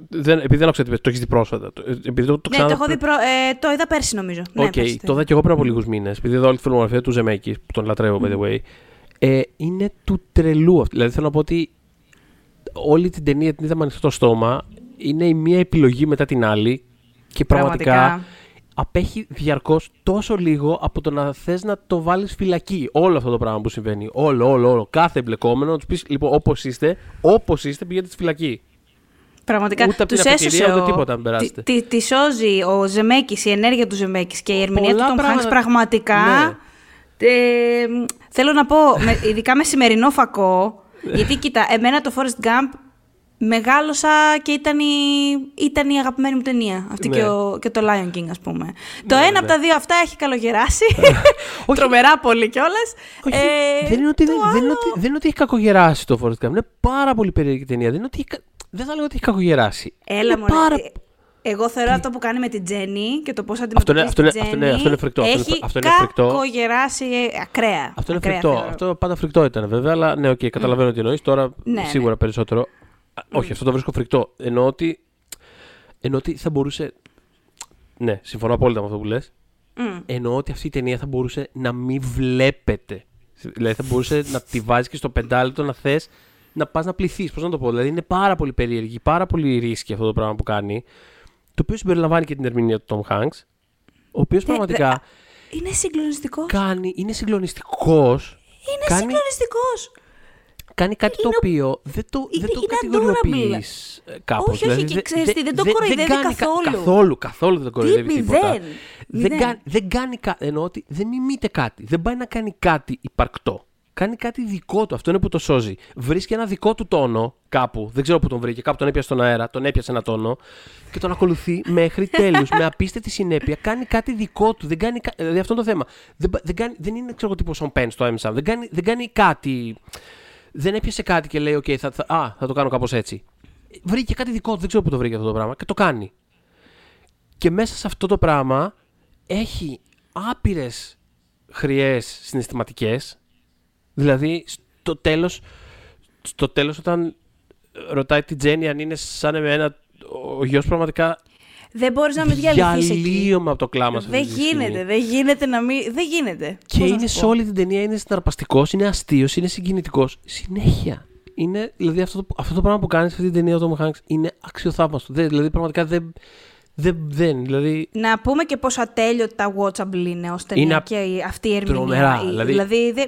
Δεν, επειδή δεν ξέρω το έχεις δει πρόσφατα. Το, επειδή το, το ξανά... Ναι, το έχω δει προ... ε, το είδα πέρσι νομίζω. Okay, ναι, το είδα και εγώ πριν από λίγους μήνες. Επειδή είδα όλη τη φιλμογραφία του Ζεμέκης, που τον λατρεύω, mm. by the way. Ε, είναι του τρελού. Δηλαδή θέλω να πω ότι όλη την ταινία την είδαμε ανοιχτό στόμα. είναι η μία επιλογή μετά την άλλη και πραγματικά, απέχει διαρκώς τόσο λίγο από το να θες να το βάλεις φυλακή. Όλο αυτό το πράγμα που συμβαίνει. Όλο, όλο, όλο. Κάθε εμπλεκόμενο να τους πεις: Λοιπόν, όπως είστε, όπως είστε, πηγαίνετε στη φυλακή. Πραγματικά. Ούτε από την αφετηρία, ούτε τίποτα, αν περάσετε. Τη, τη, τη σώζει ο Ζεμέκης, η ενέργεια του Ζεμέκης και η ερμηνεία Πολλά του Tom πράγματα- Hanks πραγματικά. Ναι. Ε, θέλω να πω, με, ειδικά με σημερινό φακό, γιατί κοίτα, εμένα το Forrest Gump μεγάλωσα και ήταν η, ήταν η αγαπημένη μου ταινία. Αυτή Ναι. και, ο, και το Lion King, ας πούμε. το Ναι, ένα ναι. από τα δύο αυτά έχει καλογεράσει. Όχι. Τρομερά πολύ κιόλας. Όχι, δεν, είναι ότι, δεν, δεν είναι ότι, δεν είναι ότι έχει κακογεράσει το Forrest Gump. Είναι πάρα πολύ περίεργη ταινία. Δεν, είναι ότι έχει, κα- δεν θα λέγω ότι έχει κακογεράσει. Έλα είναι μωρέ. πάρα... Ε, Εγώ θεωρώ αυτό που κάνει με την Τζέννη και το πώς Αυτό αντιμετωπίζει είναι- αυτό είναι- την αυτό είναι- Τζέννη αυτό είναι φρικτό, αυτό είναι Έχει φρι- αυτό είναι φρικτό. κακογεράσει ε, ακραία. Αυτό είναι ακραία, φρικτό. θεωρώ. Αυτό πάντα φρικτό ήταν βέβαια, αλλά ναι, οκ, καταλαβαίνω τι εννοείς. Τώρα Ναι, σίγουρα ναι. περισσότερο. Α, Όχι, αυτό το βρίσκω φρικτό. Εννοώ ότι, εννοώ ότι θα μπορούσε. Ναι, συμφωνώ απόλυτα με αυτό που λες. Μμ. Εννοώ ότι αυτή η ταινία θα μπορούσε να μην βλέπεται. Δηλαδή θα μπορούσε να τη βάζεις και στο πεντάλεπτο να θες να πας να πλυθείς. Πώς να το πω. Δηλαδή είναι πάρα πολύ περίεργη, πάρα πολύ risky αυτό το πράγμα που κάνει. Το οποίο συμπεριλαμβάνει και την ερμηνεία του Tom Hanks. Ο οποίος Δε- πραγματικά δε- Είναι συγκλονιστικός. κάνει, είναι συγκλονιστικός. Είναι κάνει- συγκλονιστικός. κάνει κάτι το Είναι ο- οποίο δεν το, είναι- δεν το είναι κατηγοριοποιείς κάπως. Όχι, όχι, και ξέρεις τι, δεν το κοροϊδεύει κάνει κα- καθόλου. καθόλου. Καθόλου δεν το κοροϊδεύει Τι, τίποτα. μηδέν. Δεν, Μηδέν. κάνει, δεν κάνει κάτι. Εννοώ ότι δεν μιμείται κάτι. Δεν πάει να κάνει κάτι υπαρκτό. Κάνει κάτι δικό του. Αυτό είναι που το σώζει. Βρίσκει ένα δικό του τόνο κάπου. Δεν ξέρω πού τον βρήκε. Κάπου τον έπιασε στον αέρα. Τον έπιασε ένα τόνο. Και τον ακολουθεί μέχρι τέλους. με απίστευτη συνέπεια. Κάνει κάτι δικό του. Δεν κάνει. κα- Δηλαδή αυτό είναι το θέμα. Δεν, πα- δεν, κάνει, δεν είναι ξέρω τύπος Σον Πεν στο MSAM. Δεν κάνει, δεν κάνει κάτι. Δεν έπιασε κάτι και λέει: OK, θα, θα, α, θα το κάνω κάπως έτσι. Βρήκε κάτι δικό του. Δεν ξέρω πού το βρήκε αυτό το πράγμα. Και το κάνει. Και μέσα σε αυτό το πράγμα έχει άπειρες χρειές συναισθηματικές. Δηλαδή, στο τέλος, στο τέλος όταν ρωτάει την Τζέννη αν είναι σαν εμένα, ο γιος πραγματικά Δεν μπορείς να μην διαλυθείς εκεί. διαλύομαι από το κλάμα σε Δεν αυτή τη στιγμή. γίνεται, δεν γίνεται να μην. Δεν γίνεται. Και Πώς να είναι σου σε πω. όλη την ταινία, είναι συναρπαστικός, είναι αστείος, είναι συγκινητικός. Συνέχεια. Είναι, δηλαδή αυτό το, αυτό το πράγμα που κάνεις σε αυτή την ταινία ο Tom Hanks είναι αξιοθαύμαστο. Δεν, δηλαδή πραγματικά δεν, δεν, δεν δηλαδή Να πούμε και πόσο ατέλειωτα watchable είναι ως ταινία Είναι και η- αυτή η ερμηνεία. τρομερά, Η- δηλαδή- δε-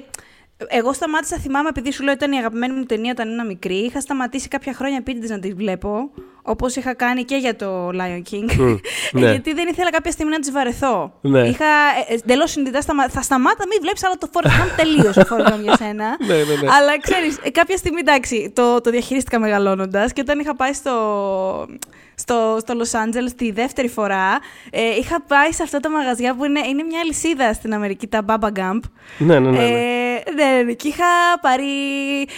εγώ σταμάτησα, θυμάμαι, επειδή σου λέω ήταν η αγαπημένη μου ταινία όταν ήμουν μικρή. Είχα σταματήσει κάποια χρόνια επίτηδε να τη βλέπω. Όπως είχα κάνει και για το Lion King. Μμ, ναι. Γιατί δεν ήθελα κάποια στιγμή να τις βαρεθώ. Ναι. Είχα εντελώς συνειδητά σταμα... θα σταμάτα, μην βλέπεις άλλο το Forrest Gump τελείω ο Forrest Gump για σένα. Ναι, ναι, ναι. Αλλά ξέρεις, κάποια στιγμή εντάξει, το, το διαχειρίστηκα μεγαλώνοντας και όταν είχα πάει στο, στο, στο Los Angeles τη δεύτερη φορά, ε, είχα πάει σε αυτά τα μαγαζιά που είναι, είναι μια αλυσίδα στην Αμερική, τα Baba Gump. Ναι, ναι, ναι. ναι. Ε, ναι, ναι, και είχα πάρει.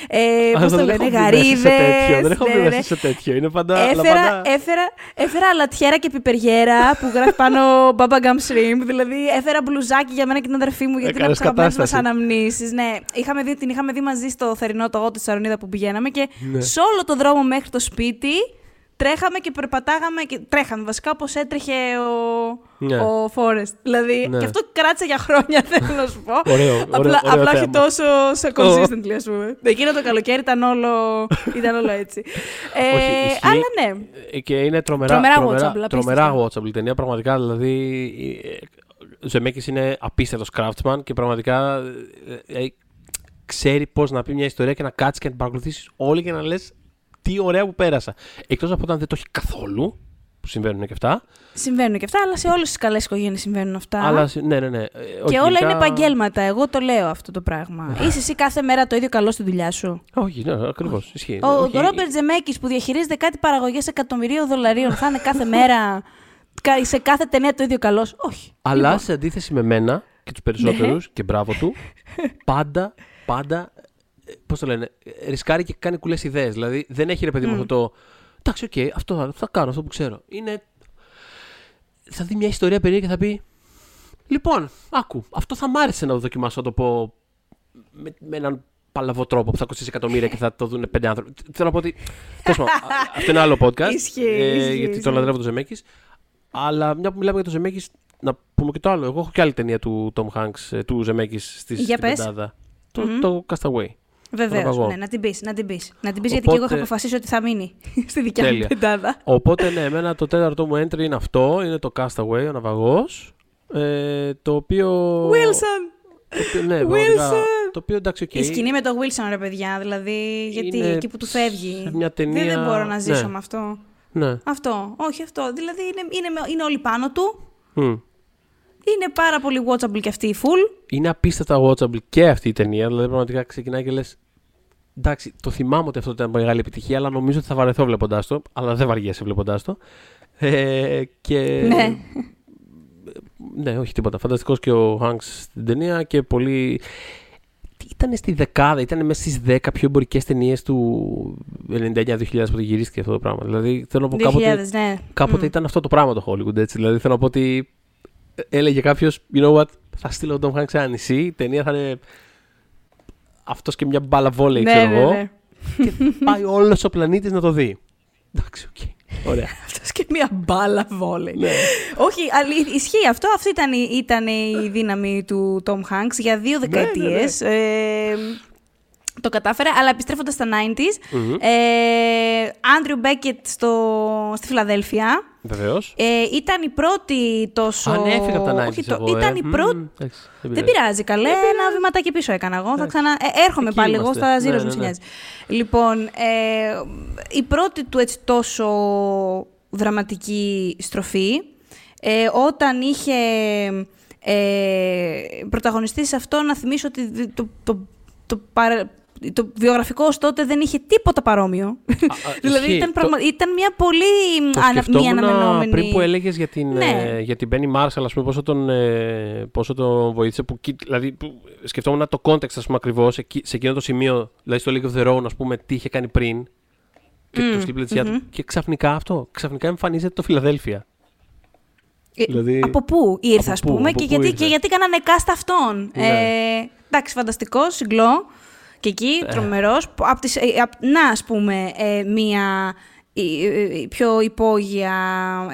Ε, Α, πώς το δεν λένε, έχω μπει μέσα σε τέτοιο, γαρίδες. Δεν έχω ναι, μπει ναι, μέσα ναι. σε τέτοιο. Είναι πάντα. αλλά Έφερα, πάντα- έφερα, έφερα αλατιέρα και πιπεριέρα που γράφει πάνω Baba Gum Shrimp. Δηλαδή, έφερα μπλουζάκι για μένα και την αδερφή μου γιατί είναι από Έκανες τις αγαπημένες μας κατάσταση. αναμνήσεις. Ναι, είχαμε δει, την είχαμε δει μαζί στο θερινό το της Σαρονίδα που πηγαίναμε και Ναι. σε όλο το δρόμο μέχρι το σπίτι τρέχαμε και περπατάγαμε. Και τρέχαμε βασικά όπως έτρεχε ο, Ναι. ο Φόρεστ. Δηλαδή, Ναι. και αυτό κράτησε για χρόνια, θέλω να σου πω. Ωραίο, ωραίο, απλά ωραίο απλά όχι θέμα. τόσο σε consistently, ας πούμε. Εκείνο το καλοκαίρι ήταν όλο, ήταν όλο έτσι. Ε, Όχι, ισχύει. αλλά ναι. Ε, Και είναι τρομερά, Τρομερά τρομερά, watchable, τρομερά απίστευτα. watchable η ταινία. Πραγματικά, δηλαδή, ε, ο Ζεμέκης είναι απίστευτος craftsman και πραγματικά ε, ε, ξέρει πώς να πει μια ιστορία και να κάτσεις και να την παρακολουθήσεις όλη και να λες τι ωραία που πέρασα. Εκτός από όταν δεν το έχει καθόλου, που συμβαίνουν και αυτά. Συμβαίνουν και αυτά, αλλά σε όλες τις καλές οικογένειες συμβαίνουν αυτά. Αλλά, συ- ναι, ναι, ναι. Ε, και όχι, όλα γενικά- είναι επαγγέλματα. Εγώ το λέω αυτό το πράγμα. Είσαι εσύ κάθε μέρα το ίδιο καλό στη δουλειά σου; Όχι, ναι, ακριβώς. Ισχύει. Ο Όχι, Ρόμπερτ Ζεμέκης που διαχειρίζεται κάτι παραγωγές εκατομμυρίων δολαρίων θα είναι κάθε μέρα κα- σε κάθε ταινία το ίδιο καλός; Όχι. Αλλά Λοιπόν, σε αντίθεση με μένα και τους περισσότερους, και μπράβο του, πάντα, πάντα. Πώς το λένε, ε, ρισκάρει και κάνει κουλές ιδέες. Δηλαδή δεν έχει ρε παιδί μου αυτό το. Εντάξει, οκ, αυτό θα, θα κάνω, αυτό που ξέρω. Είναι. Θα δει μια ιστορία περίεργη και θα πει. Λοιπόν, άκου, αυτό θα μ' άρεσε να το δοκιμάσω να το πω με, με έναν παλαβό τρόπο που θα κοστίσει εκατομμύρια και θα το δουν πέντε άνθρωποι. Θέλω να πω ότι. τέλος πάντων, α- α- αυτό είναι άλλο podcast. Ισχύει, ε, ισχύει, γιατί ισχύει. τον λατρεύω τον Ζεμέκης. Αλλά μια που μιλάμε για τον Ζεμέκης, να πούμε και το άλλο. Εγώ έχω και άλλη ταινία του Tom Hanks, ε, του Ζεμέκης στη Για στην πες. πεντάδα. Το, Μμμ. το Castaway. Βεβαίως. ναυαγό. Ναι, να την πεις. Να την πεις. Να την πεις γιατί και εγώ Οπότε- είχα αποφασίσει ότι θα μείνει στη δικιά μου Τέλεια. πεντάδα. Οπότε ναι, εμένα το τέταρτο μου entry είναι αυτό, είναι το Castaway, ο ναυαγός, ε, το οποίο... Wilson! Το οποίο, ναι, πραγματικά, Wilson! το οποίο εντάξει, οκ. Η σκηνή με το Wilson, ρε παιδιά. Δηλαδή, γιατί Είναι εκεί που του φεύγει. σε μια ταινία- Δεν, δεν μπορώ να ζήσω ναι. με αυτό. Ναι. Αυτό. Όχι αυτό. Δηλαδή, είναι, είναι, με- είναι όλοι πάνω του. Μμ. Είναι πάρα πολύ watchable και αυτή η full. Είναι απίστευτα watchable και αυτή η ταινία. Δηλαδή, πραγματικά ξεκινάει και λες. Εντάξει, το θυμάμαι ότι αυτό ήταν μεγάλη επιτυχία, αλλά νομίζω ότι θα βαρεθώ βλέποντάς το. Αλλά δεν βαριέσαι βλέποντάς το. Ε, και... Ναι. Ναι, όχι τίποτα. Φανταστικός και ο Hanks στην ταινία και πολύ. Ήταν στη δεκάδα, ήταν μέσα στις 10 πιο εμπορικές ταινίες του 99-2000 που γυρίστηκε αυτό το πράγμα. Δηλαδή θέλω να πω 2000, κάποτε, ναι. κάποτε Μμ. ήταν αυτό το πράγμα το Hollywood. Έτσι. Δηλαδή θέλω να πω ότι έλεγε κάποιος, you know what, θα στείλω τον Tom Hanks σε ένα νησί, η ταινία θα είναι αυτός και μια μπάλα βόλεϊ, Ναι, ξέρω ναι, εγώ. ναι. Και πάει όλος ο πλανήτης να το δει. Εντάξει, οκ. Ωραία. Αυτός και μία μπάλα βόλεϊ. ναι. Όχι, αλη- ισχύει αυτό. Αυτή ήταν, η- ήταν η δύναμη του Tom Hanks για δύο δεκαετίες. Ε, το κατάφερε, αλλά επιστρέφοντας στα 90s, Μμμ. ε, Andrew Beckett στο, στη Φιλαδέλφια. Βεβαίως. Ε, ήταν η πρώτη τόσο... Αν έφυγα από τα 90s Όχι, το- εγώ, ήταν ε. η Μμμ, πρώτη... εντάξει, Δεν πειράζει, καλέ. Ένα βηματάκι πίσω έκανα εγώ. Θα Εντάξει. ξανα... ε, έρχομαι Εκεί πάλι εγώ είμαστε. στα Ναι, Zeros, ναι, μου ναι. νοιάζει. Λοιπόν, ε, η πρώτη του έτσι τόσο δραματική στροφή, ε, όταν είχε ε, πρωταγωνιστεί σε αυτό, να θυμίσω ότι δι- το, το, το, παρα- το βιογραφικό ως τότε δεν είχε τίποτα παρόμοιο. δηλαδή ισχύει. ήταν, Το- πραγμα... ήταν μια πολύ Το ανα... μη σκεφτόμουν αναμενόμενη... πριν που έλεγες για την, Ναι. ε, για την Benny Marshall, ας πούμε, πόσο τον, ε, πόσο τον βοήθησε. Που, κοι- δηλαδή, που σκεφτόμουν το context, ας πούμε, ακριβώς, εκεί- σε εκείνο το σημείο, δηλαδή στο League of Their Own, ας πούμε, τι είχε κάνει πριν. Και Μμμ, το στην πλαισιά του. Και ξαφνικά αυτό. Ξαφνικά εμφανίζεται το Φιλαδέλφια. Ε, Δηλαδή- Από πού ήρθε, Από ας πού, πούμε, από και πού γιατί, ήρθες; και γιατί κάνανε cast αυτόν; Ναι. Ε, εντάξει, φανταστικό, συγκλώ. Και εκεί, Ε. τρομερός. Απ' τις, ε, απ- να, ας πούμε, ε, μία η- η- η πιο υπόγεια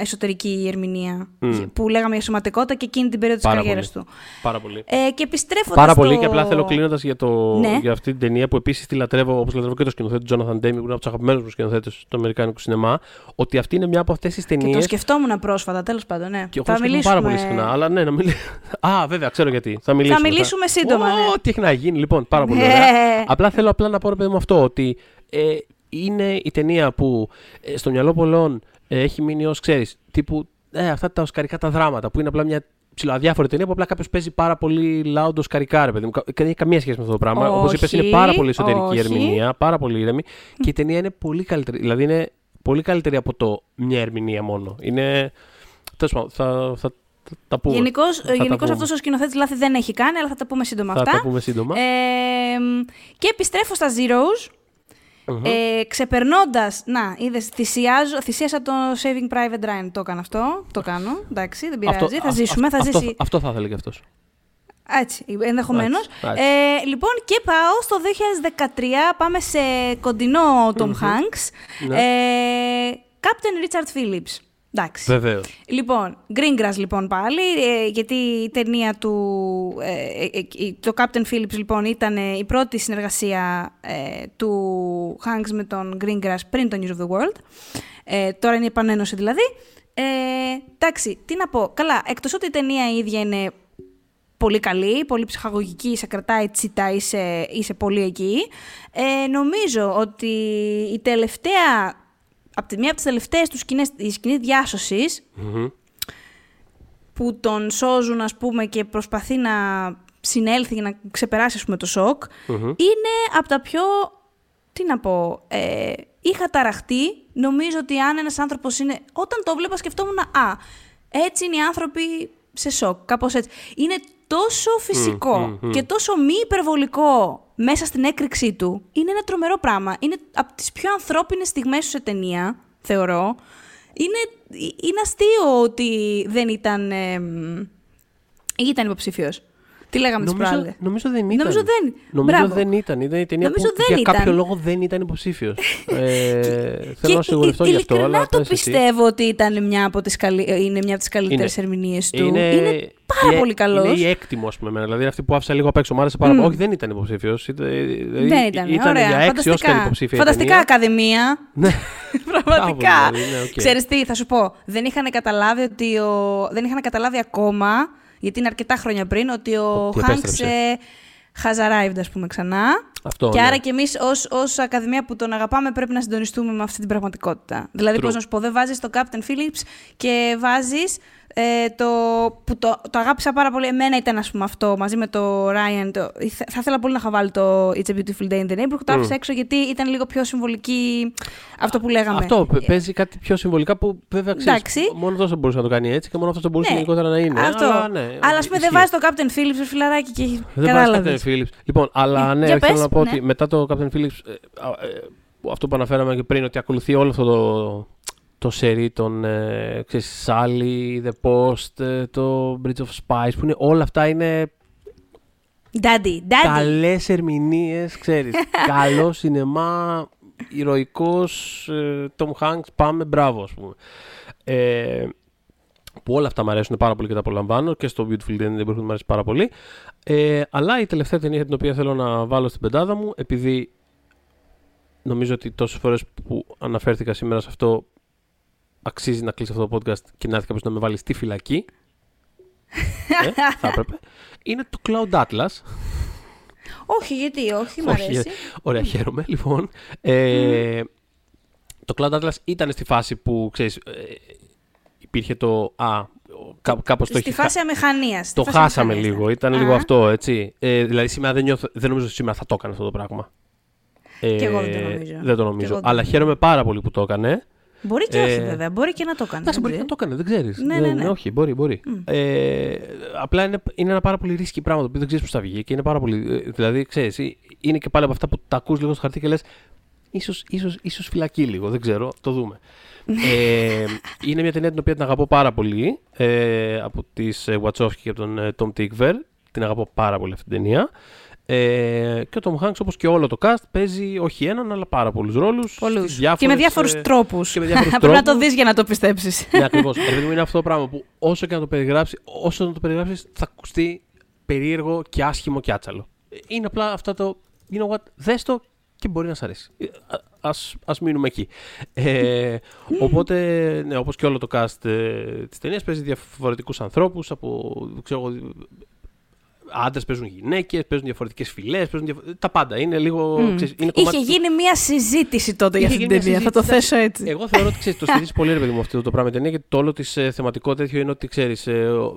εσωτερική ερμηνεία Μμ. που λέγαμε για σωματικότητα και εκείνη την περίοδο της Πάρα καριέρας πολύ. του. Πάρα πολύ. Ε, και επιστρέφοντας Πάρα στο... πολύ και απλά θέλω κλείνοντας για, το, Ναι. για αυτή την ταινία που επίσης τη λατρεύω όπως λατρεύω και το σκηνοθέτη Jonathan Demme που είναι από τους αγαπημένους μου σκηνοθέτες του Αμερικάνικου σινεμά. Ότι αυτή είναι μια από αυτές τις Και ταινίε. το σκεφτόμουν πρόσφατα, τέλος πάντων, ναι. Και εγώ θα το σκέφτομαι μιλήσουμε... πάρα πολύ συχνά. Αλλά ναι, να μιλήσουμε. Α, βέβαια, ξέρω γιατί. Θα μιλήσουμε. Θα μιλήσουμε σύντομα, ναι. Ό, τι έχει να γίνει, λοιπόν. Πάρα πολύ Ναι. ωραία. Απλά θέλω απλά να πω, ρε παιδί μου, αυτό. Ότι ε, είναι η ταινία που ε, στο μυαλό πολλών ε, έχει μείνει ως ξέρεις. Τύπου ε, αυτά τα οσκαρικά τα δράματα που είναι απλά μια ψηλοαδιάφορη ταινία που απλά κάποιος παίζει πάρα πολύ loud οσκαρικά, ρε παιδί μου. Κα- Δεν έχει καμία σχέση με αυτό το πράγμα. Όπως είπες, είναι Όχι, πάρα πολύ εσωτερική όχι. ερμηνεία, πάρα πολύ ήρεμη. Και η ταινία είναι πολύ καλύτερη. Δηλαδή είναι πολύ καλύτερη από το μια ερμηνεία μόνο. Είναι. Τέλος πάντων, θα, θα, θα τα πούμε. Γενικώς Θα τα πούμε. αυτός ο σκηνοθέτης λάθη δεν έχει κάνει, αλλά θα τα πούμε σύντομα Θα αυτά. τα πούμε σύντομα. Ε, και επιστρέφω στα Zeros, Μμμ. ε, ξεπερνώντας, να, είδες, θυσιάζω, θυσίασα το Saving Private Ryan, το έκανα αυτό, το κάνω, εντάξει, δεν πειράζει, θα αυτό- ζήσουμε, θα αυτό, ζήσει, Αυτό θα ήθελε και αυτός. έτσι, ενδεχομένως. Έτσι, έτσι. Ε, λοιπόν, και πάω στο 2013, πάμε σε κοντινό Tom Hanks, Ναι. ε, Captain Richard Phillips, εντάξει. Βεβαίως. Λοιπόν, Greengrass λοιπόν πάλι, ε, γιατί η ταινία του, ε, ε, ε, το Captain Phillips λοιπόν ήταν ε, η πρώτη συνεργασία ε, του Hanks με τον Greengrass πριν το News of the World. Ε, τώρα είναι η επανένωση δηλαδή. Ε, εντάξει, τι να πω. Καλά, εκτός ότι η ταινία η ίδια είναι πολύ καλή, πολύ ψυχαγωγική, σε κρατάει τσιτά, είσαι, είσαι πολύ εκεί. Ε, νομίζω ότι η τελευταία, από τη μία από τις τελευταίες τους σκηνές, η σκηνή διάσωσης, Μμμ. που τον σώζουν ας πούμε και προσπαθεί να συνέλθει για να ξεπεράσει ας πούμε, το σοκ, Μμμ. είναι από τα πιο, τι να πω, ε, είχα ταραχτεί. Νομίζω ότι αν ένας άνθρωπος είναι, όταν το βλέπα σκεφτόμουν, α, έτσι είναι οι άνθρωποι σε σοκ, κάπως έτσι. Είναι τόσο φυσικό μμ, μμ. και τόσο μη υπερβολικό μέσα στην έκρηξή του. Είναι ένα τρομερό πράγμα. Είναι από τις πιο ανθρώπινες στιγμές σου σε ταινία, θεωρώ. Είναι, είναι αστείο ότι δεν ήταν, εμ, ήταν υποψήφιος. Τι λέγαμε τις Νομίζω, προάλλες; νομίζω δεν ήταν. Νομίζω δεν. Νομίζω Μπράβο. δεν ήταν. Ήταν η ταινία Νομίζω που δεν για ήταν. κάποιο λόγο δεν ήταν υποψήφιος. ε, θέλω να Και σιγουρευτώ ει- γι' αυτό. ειλικρινά Αλλά το πες εσύ. πιστεύω ότι ήταν μια από τις καλύ... είναι μια από τις καλύτερες Είναι- ερμηνείες του. Είναι, πάρα η- πολύ καλός. Είναι η έκτη μου, ας πούμε. εμένα. Δηλαδή αυτή που άφησα λίγο απ' έξω. Μ' άρεσε πάρα πολύ. Όχι, δεν ήταν υποψήφιος. δεν ήταν. Ωραία. για έξι Φανταστικά. Όσκαρ υποψήφια. η Φανταστικά ταινία. ακαδημία. Ναι. Πραγματικά. Μπράβο, δηλαδή, ναι, οκ. Ξέρεις τι, θα σου πω. Δεν είχαν καταλάβει ότι ο... Δεν είχαν καταλάβει ακόμα, γιατί είναι αρκετά χρόνια πριν, ότι ο Ότι Χάνξ επέστρεψε. ε, has arrived, ας πούμε, ξανά. Αυτό, και ναι. άρα και εμείς ως, ως Ακαδημία που τον αγαπάμε πρέπει να συντονιστούμε με αυτή την πραγματικότητα. Δηλαδή, True. πώς να σου πω, δεν βάζεις το Captain Phillips και βάζεις ε, το που το, το αγάπησα πάρα πολύ. Εμένα ήταν, ας πούμε, αυτό μαζί με το Ryan. Το, θα, θα ήθελα πολύ να είχα βάλει το It's a Beautiful Day in the Neighborhood. Το άφησα έξω γιατί ήταν λίγο πιο συμβολική αυτό που λέγαμε. Αυτό παι- παίζει κάτι πιο συμβολικά που βέβαια ξέρεις, Εντάξει. μόνο αυτός θα μπορούσε να το κάνει έτσι και μόνο αυτός θα μπορούσε Ναι, γενικότερα να είναι. Αυτό. Αλλά, ναι, αλλά ας πούμε δεν ισχύει. βάζει το Captain Phillips, το φιλαράκι και έχει. Δεν βάζει Κατάλαβες. Captain Phillips. Λοιπόν, αλλά Ε, ναι, για θέλω πες, να πω ναι. ότι μετά το Captain Phillips, ε, α, ε, που αυτό που αναφέραμε και πριν, ότι ακολουθεί όλο αυτό το, το σερί των ε, ξέρεις, Sally, The Post, ε, το Bridge of Spies, που είναι, όλα αυτά είναι Daddy, daddy. καλές ερμηνείες, ξέρεις. Καλό σινεμά, ηρωικός, ε, Tom Hanks, πάμε, μπράβο, ας πούμε. Ε, που όλα αυτά μου αρέσουν πάρα πολύ και τα απολαμβάνω και στο Beautiful Day in the Neighborhood μου αρέσει πάρα πολύ. Ε, αλλά η τελευταία ταινία την οποία θέλω να βάλω στην πεντάδα μου, επειδή νομίζω ότι τόσες φορές που αναφέρθηκα σήμερα σε αυτό αξίζει να κλείσει αυτό το podcast και να έρθει κάποιος να με βάλει στη φυλακή. ε, θα έπρεπε. Είναι το Cloud Atlas. όχι, γιατί, όχι, μ' Όχι, αρέσει. Ωραία, χαίρομαι. Λοιπόν, ε, το Cloud Atlas ήταν στη φάση που, ξέρεις, ε, υπήρχε το... Α, κά, κάπως το Στη έχει χα- φάση αμηχανίας. στη Το φάση χάσαμε αμηχανίας, λίγο. ναι. Ήταν Α, λίγο αυτό, έτσι. Ε, δηλαδή, σήμερα δεν, νιώθω, δεν νομίζω ότι σήμερα θα το έκανε αυτό το πράγμα. Ε, Κι εγώ δεν το νομίζω. Δεν το Κι νομίζω. εγώ δεν Αλλά νομίζω. χαίρομαι πάρα πολύ που το έκανε. Μπορεί και όχι, Ε, βέβαια. Μπορεί και να το κάνει. Εντάξει, δεν μπορεί και να ξέρει. το έκανε, δεν ξέρεις. Ναι, ναι, ναι. Όχι, μπορεί, μπορεί. Ε, απλά είναι, είναι ένα πάρα πολύ ρίσκι πράγμα το οποίο δεν ξέρεις πώς θα βγει και είναι πάρα πολύ. ε, Δηλαδή, ξέρεις, είναι και πάλι από αυτά που τα ακούς λίγο στο χαρτί και λες. Ίσως, ίσως, ίσως φυλακή λίγο, δεν ξέρω, το δούμε. ε, είναι μια ταινία την οποία την αγαπώ πάρα πολύ ε, από τις ε, Wachowski και από τον ε, Tom Tickver. Την αγαπώ πάρα πολύ αυτή την ταινία. Ε, και ο Tom Hanks όπως και όλο το cast παίζει όχι έναν αλλά πάρα πολλούς ρόλους. Πολλούς. στις Και με διάφορες, διάφορους ε, τρόπους. και με διάφορους Πρέπει να το τρόπους. δεις για να το πιστέψεις. Ναι, ακριβώς. Επειδή μου είναι αυτό το πράγμα που όσο και να το περιγράψει, όσο να το περιγράψεις, θα ακουστεί περίεργο και άσχημο και άτσαλο. Είναι απλά αυτό το. You know what, δες το και μπορεί να σ' αρέσει. Ε, α- Ας, ας μείνουμε εκεί. Ε, οπότε, ναι, όπως και όλο το cast ε, της ταινίας παίζει διαφορετικούς ανθρώπους από, ξέρω εγώ, άντρες παίζουν γυναίκες, παίζουν διαφορετικές φυλές, παίζουν διαφο- τα πάντα. Είναι λίγο, ξέρεις, είναι κομμάτι Είχε του- γίνει μια συζήτηση τότε για Είχε αυτή την γίνει μια ταινία. Θα το συζήτηση. θέσω έτσι. Εγώ θεωρώ ότι ξέρεις, το στηρίζει πολύ ρε παιδί μου αυτό το πράγμα η ταινία γιατί το όλο της ε, θεματικό τέτοιο είναι ότι ξέρεις. Ε, ο-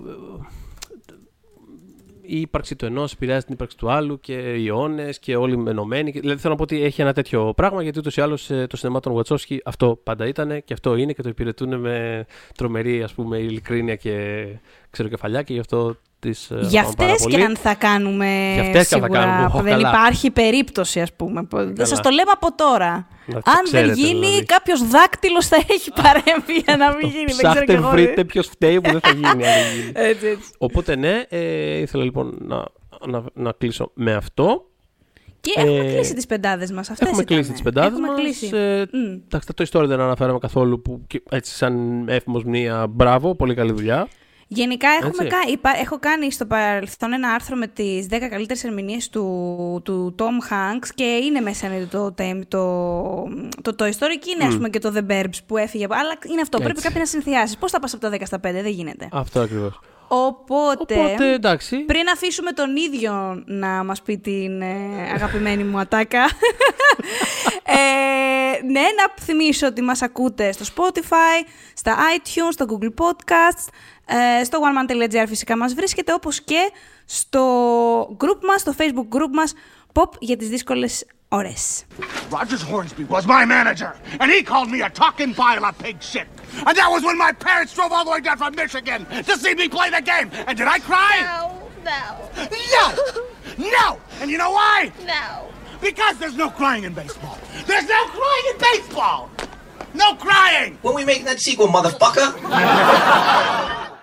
η ύπαρξη του ενός επηρεάζει την ύπαρξη του άλλου και οι αιώνες και όλοι ενωμένοι. Και- Δηλαδή θέλω να πω ότι έχει ένα τέτοιο πράγμα γιατί ούτως ή άλλως το σινεμά των Βατσόσκι αυτό πάντα ήταν και αυτό είναι και το υπηρετούν με τρομερή ας πούμε ειλικρίνεια και ξεροκεφαλιά και γι' αυτό τι Για αυτές και αν θα κάνουμε. Για αυτές και αν θα σίγουρα, κάνουμε, ω, δεν καλά. υπάρχει περίπτωση, ας πούμε. Σας το λέμε από τώρα. Να το αν ξέρετε, δεν γίνει, δηλαδή. κάποιος δάκτυλος θα έχει παρέμβει για να μην γίνει. δεν ξέρω κι Ψάχτε, εγώ. βρείτε ποιος φταίει που δεν θα γίνει. αν δεν γίνει. Έτσι, έτσι. Οπότε ναι, ε, ήθελα λοιπόν να, να, να κλείσω με αυτό. Και έχουμε Ε, κλείσει τις πεντάδες μας. Έχουμε κλείσει τις πεντάδες έχουμε μας. Κλείσει. Ε, Μμ. εντάξει, το ιστορία δεν αναφέραμε καθόλου που και έτσι σαν έφημος μνήα, μπράβο, πολύ καλή δουλειά. Γενικά έχουμε Έτσι. κα... υπά- έχω κάνει στο παρελθόν ένα άρθρο με τις 10 καλύτερες ερμηνείες του, του Tom Hanks και είναι μέσα είναι το, το, το, το Toy Story και είναι ας πούμε και το The Burbs που έφυγε. Αλλά είναι αυτό, πρέπει Έτσι. κάποιοι να συνθιάσεις. Πώς θα πας από τα 10 στα 5, δεν γίνεται. Αυτό ακριβώς. Οπότε, Οπότε εντάξει. πριν αφήσουμε τον ίδιο να μας πει την ε, αγαπημένη μου ατάκα, ε, ναι, να θυμίσω ότι μας ακούτε στο Spotify, στα iTunes, στο Google Podcasts, ε, στο oneman.gr φυσικά μας βρίσκεται, όπως και στο group μας, στο Facebook group μας, Pop για τις δύσκολες Otis. Rogers Hornsby was my manager, and he called me a talking pile of pig shit. And that was when my parents drove all the way down from Michigan to see me play the game. And did I cry? No, no. No! no! And you know why? No. Because there's no crying in baseball. There's no crying in baseball! No crying! When we make that sequel, motherfucker!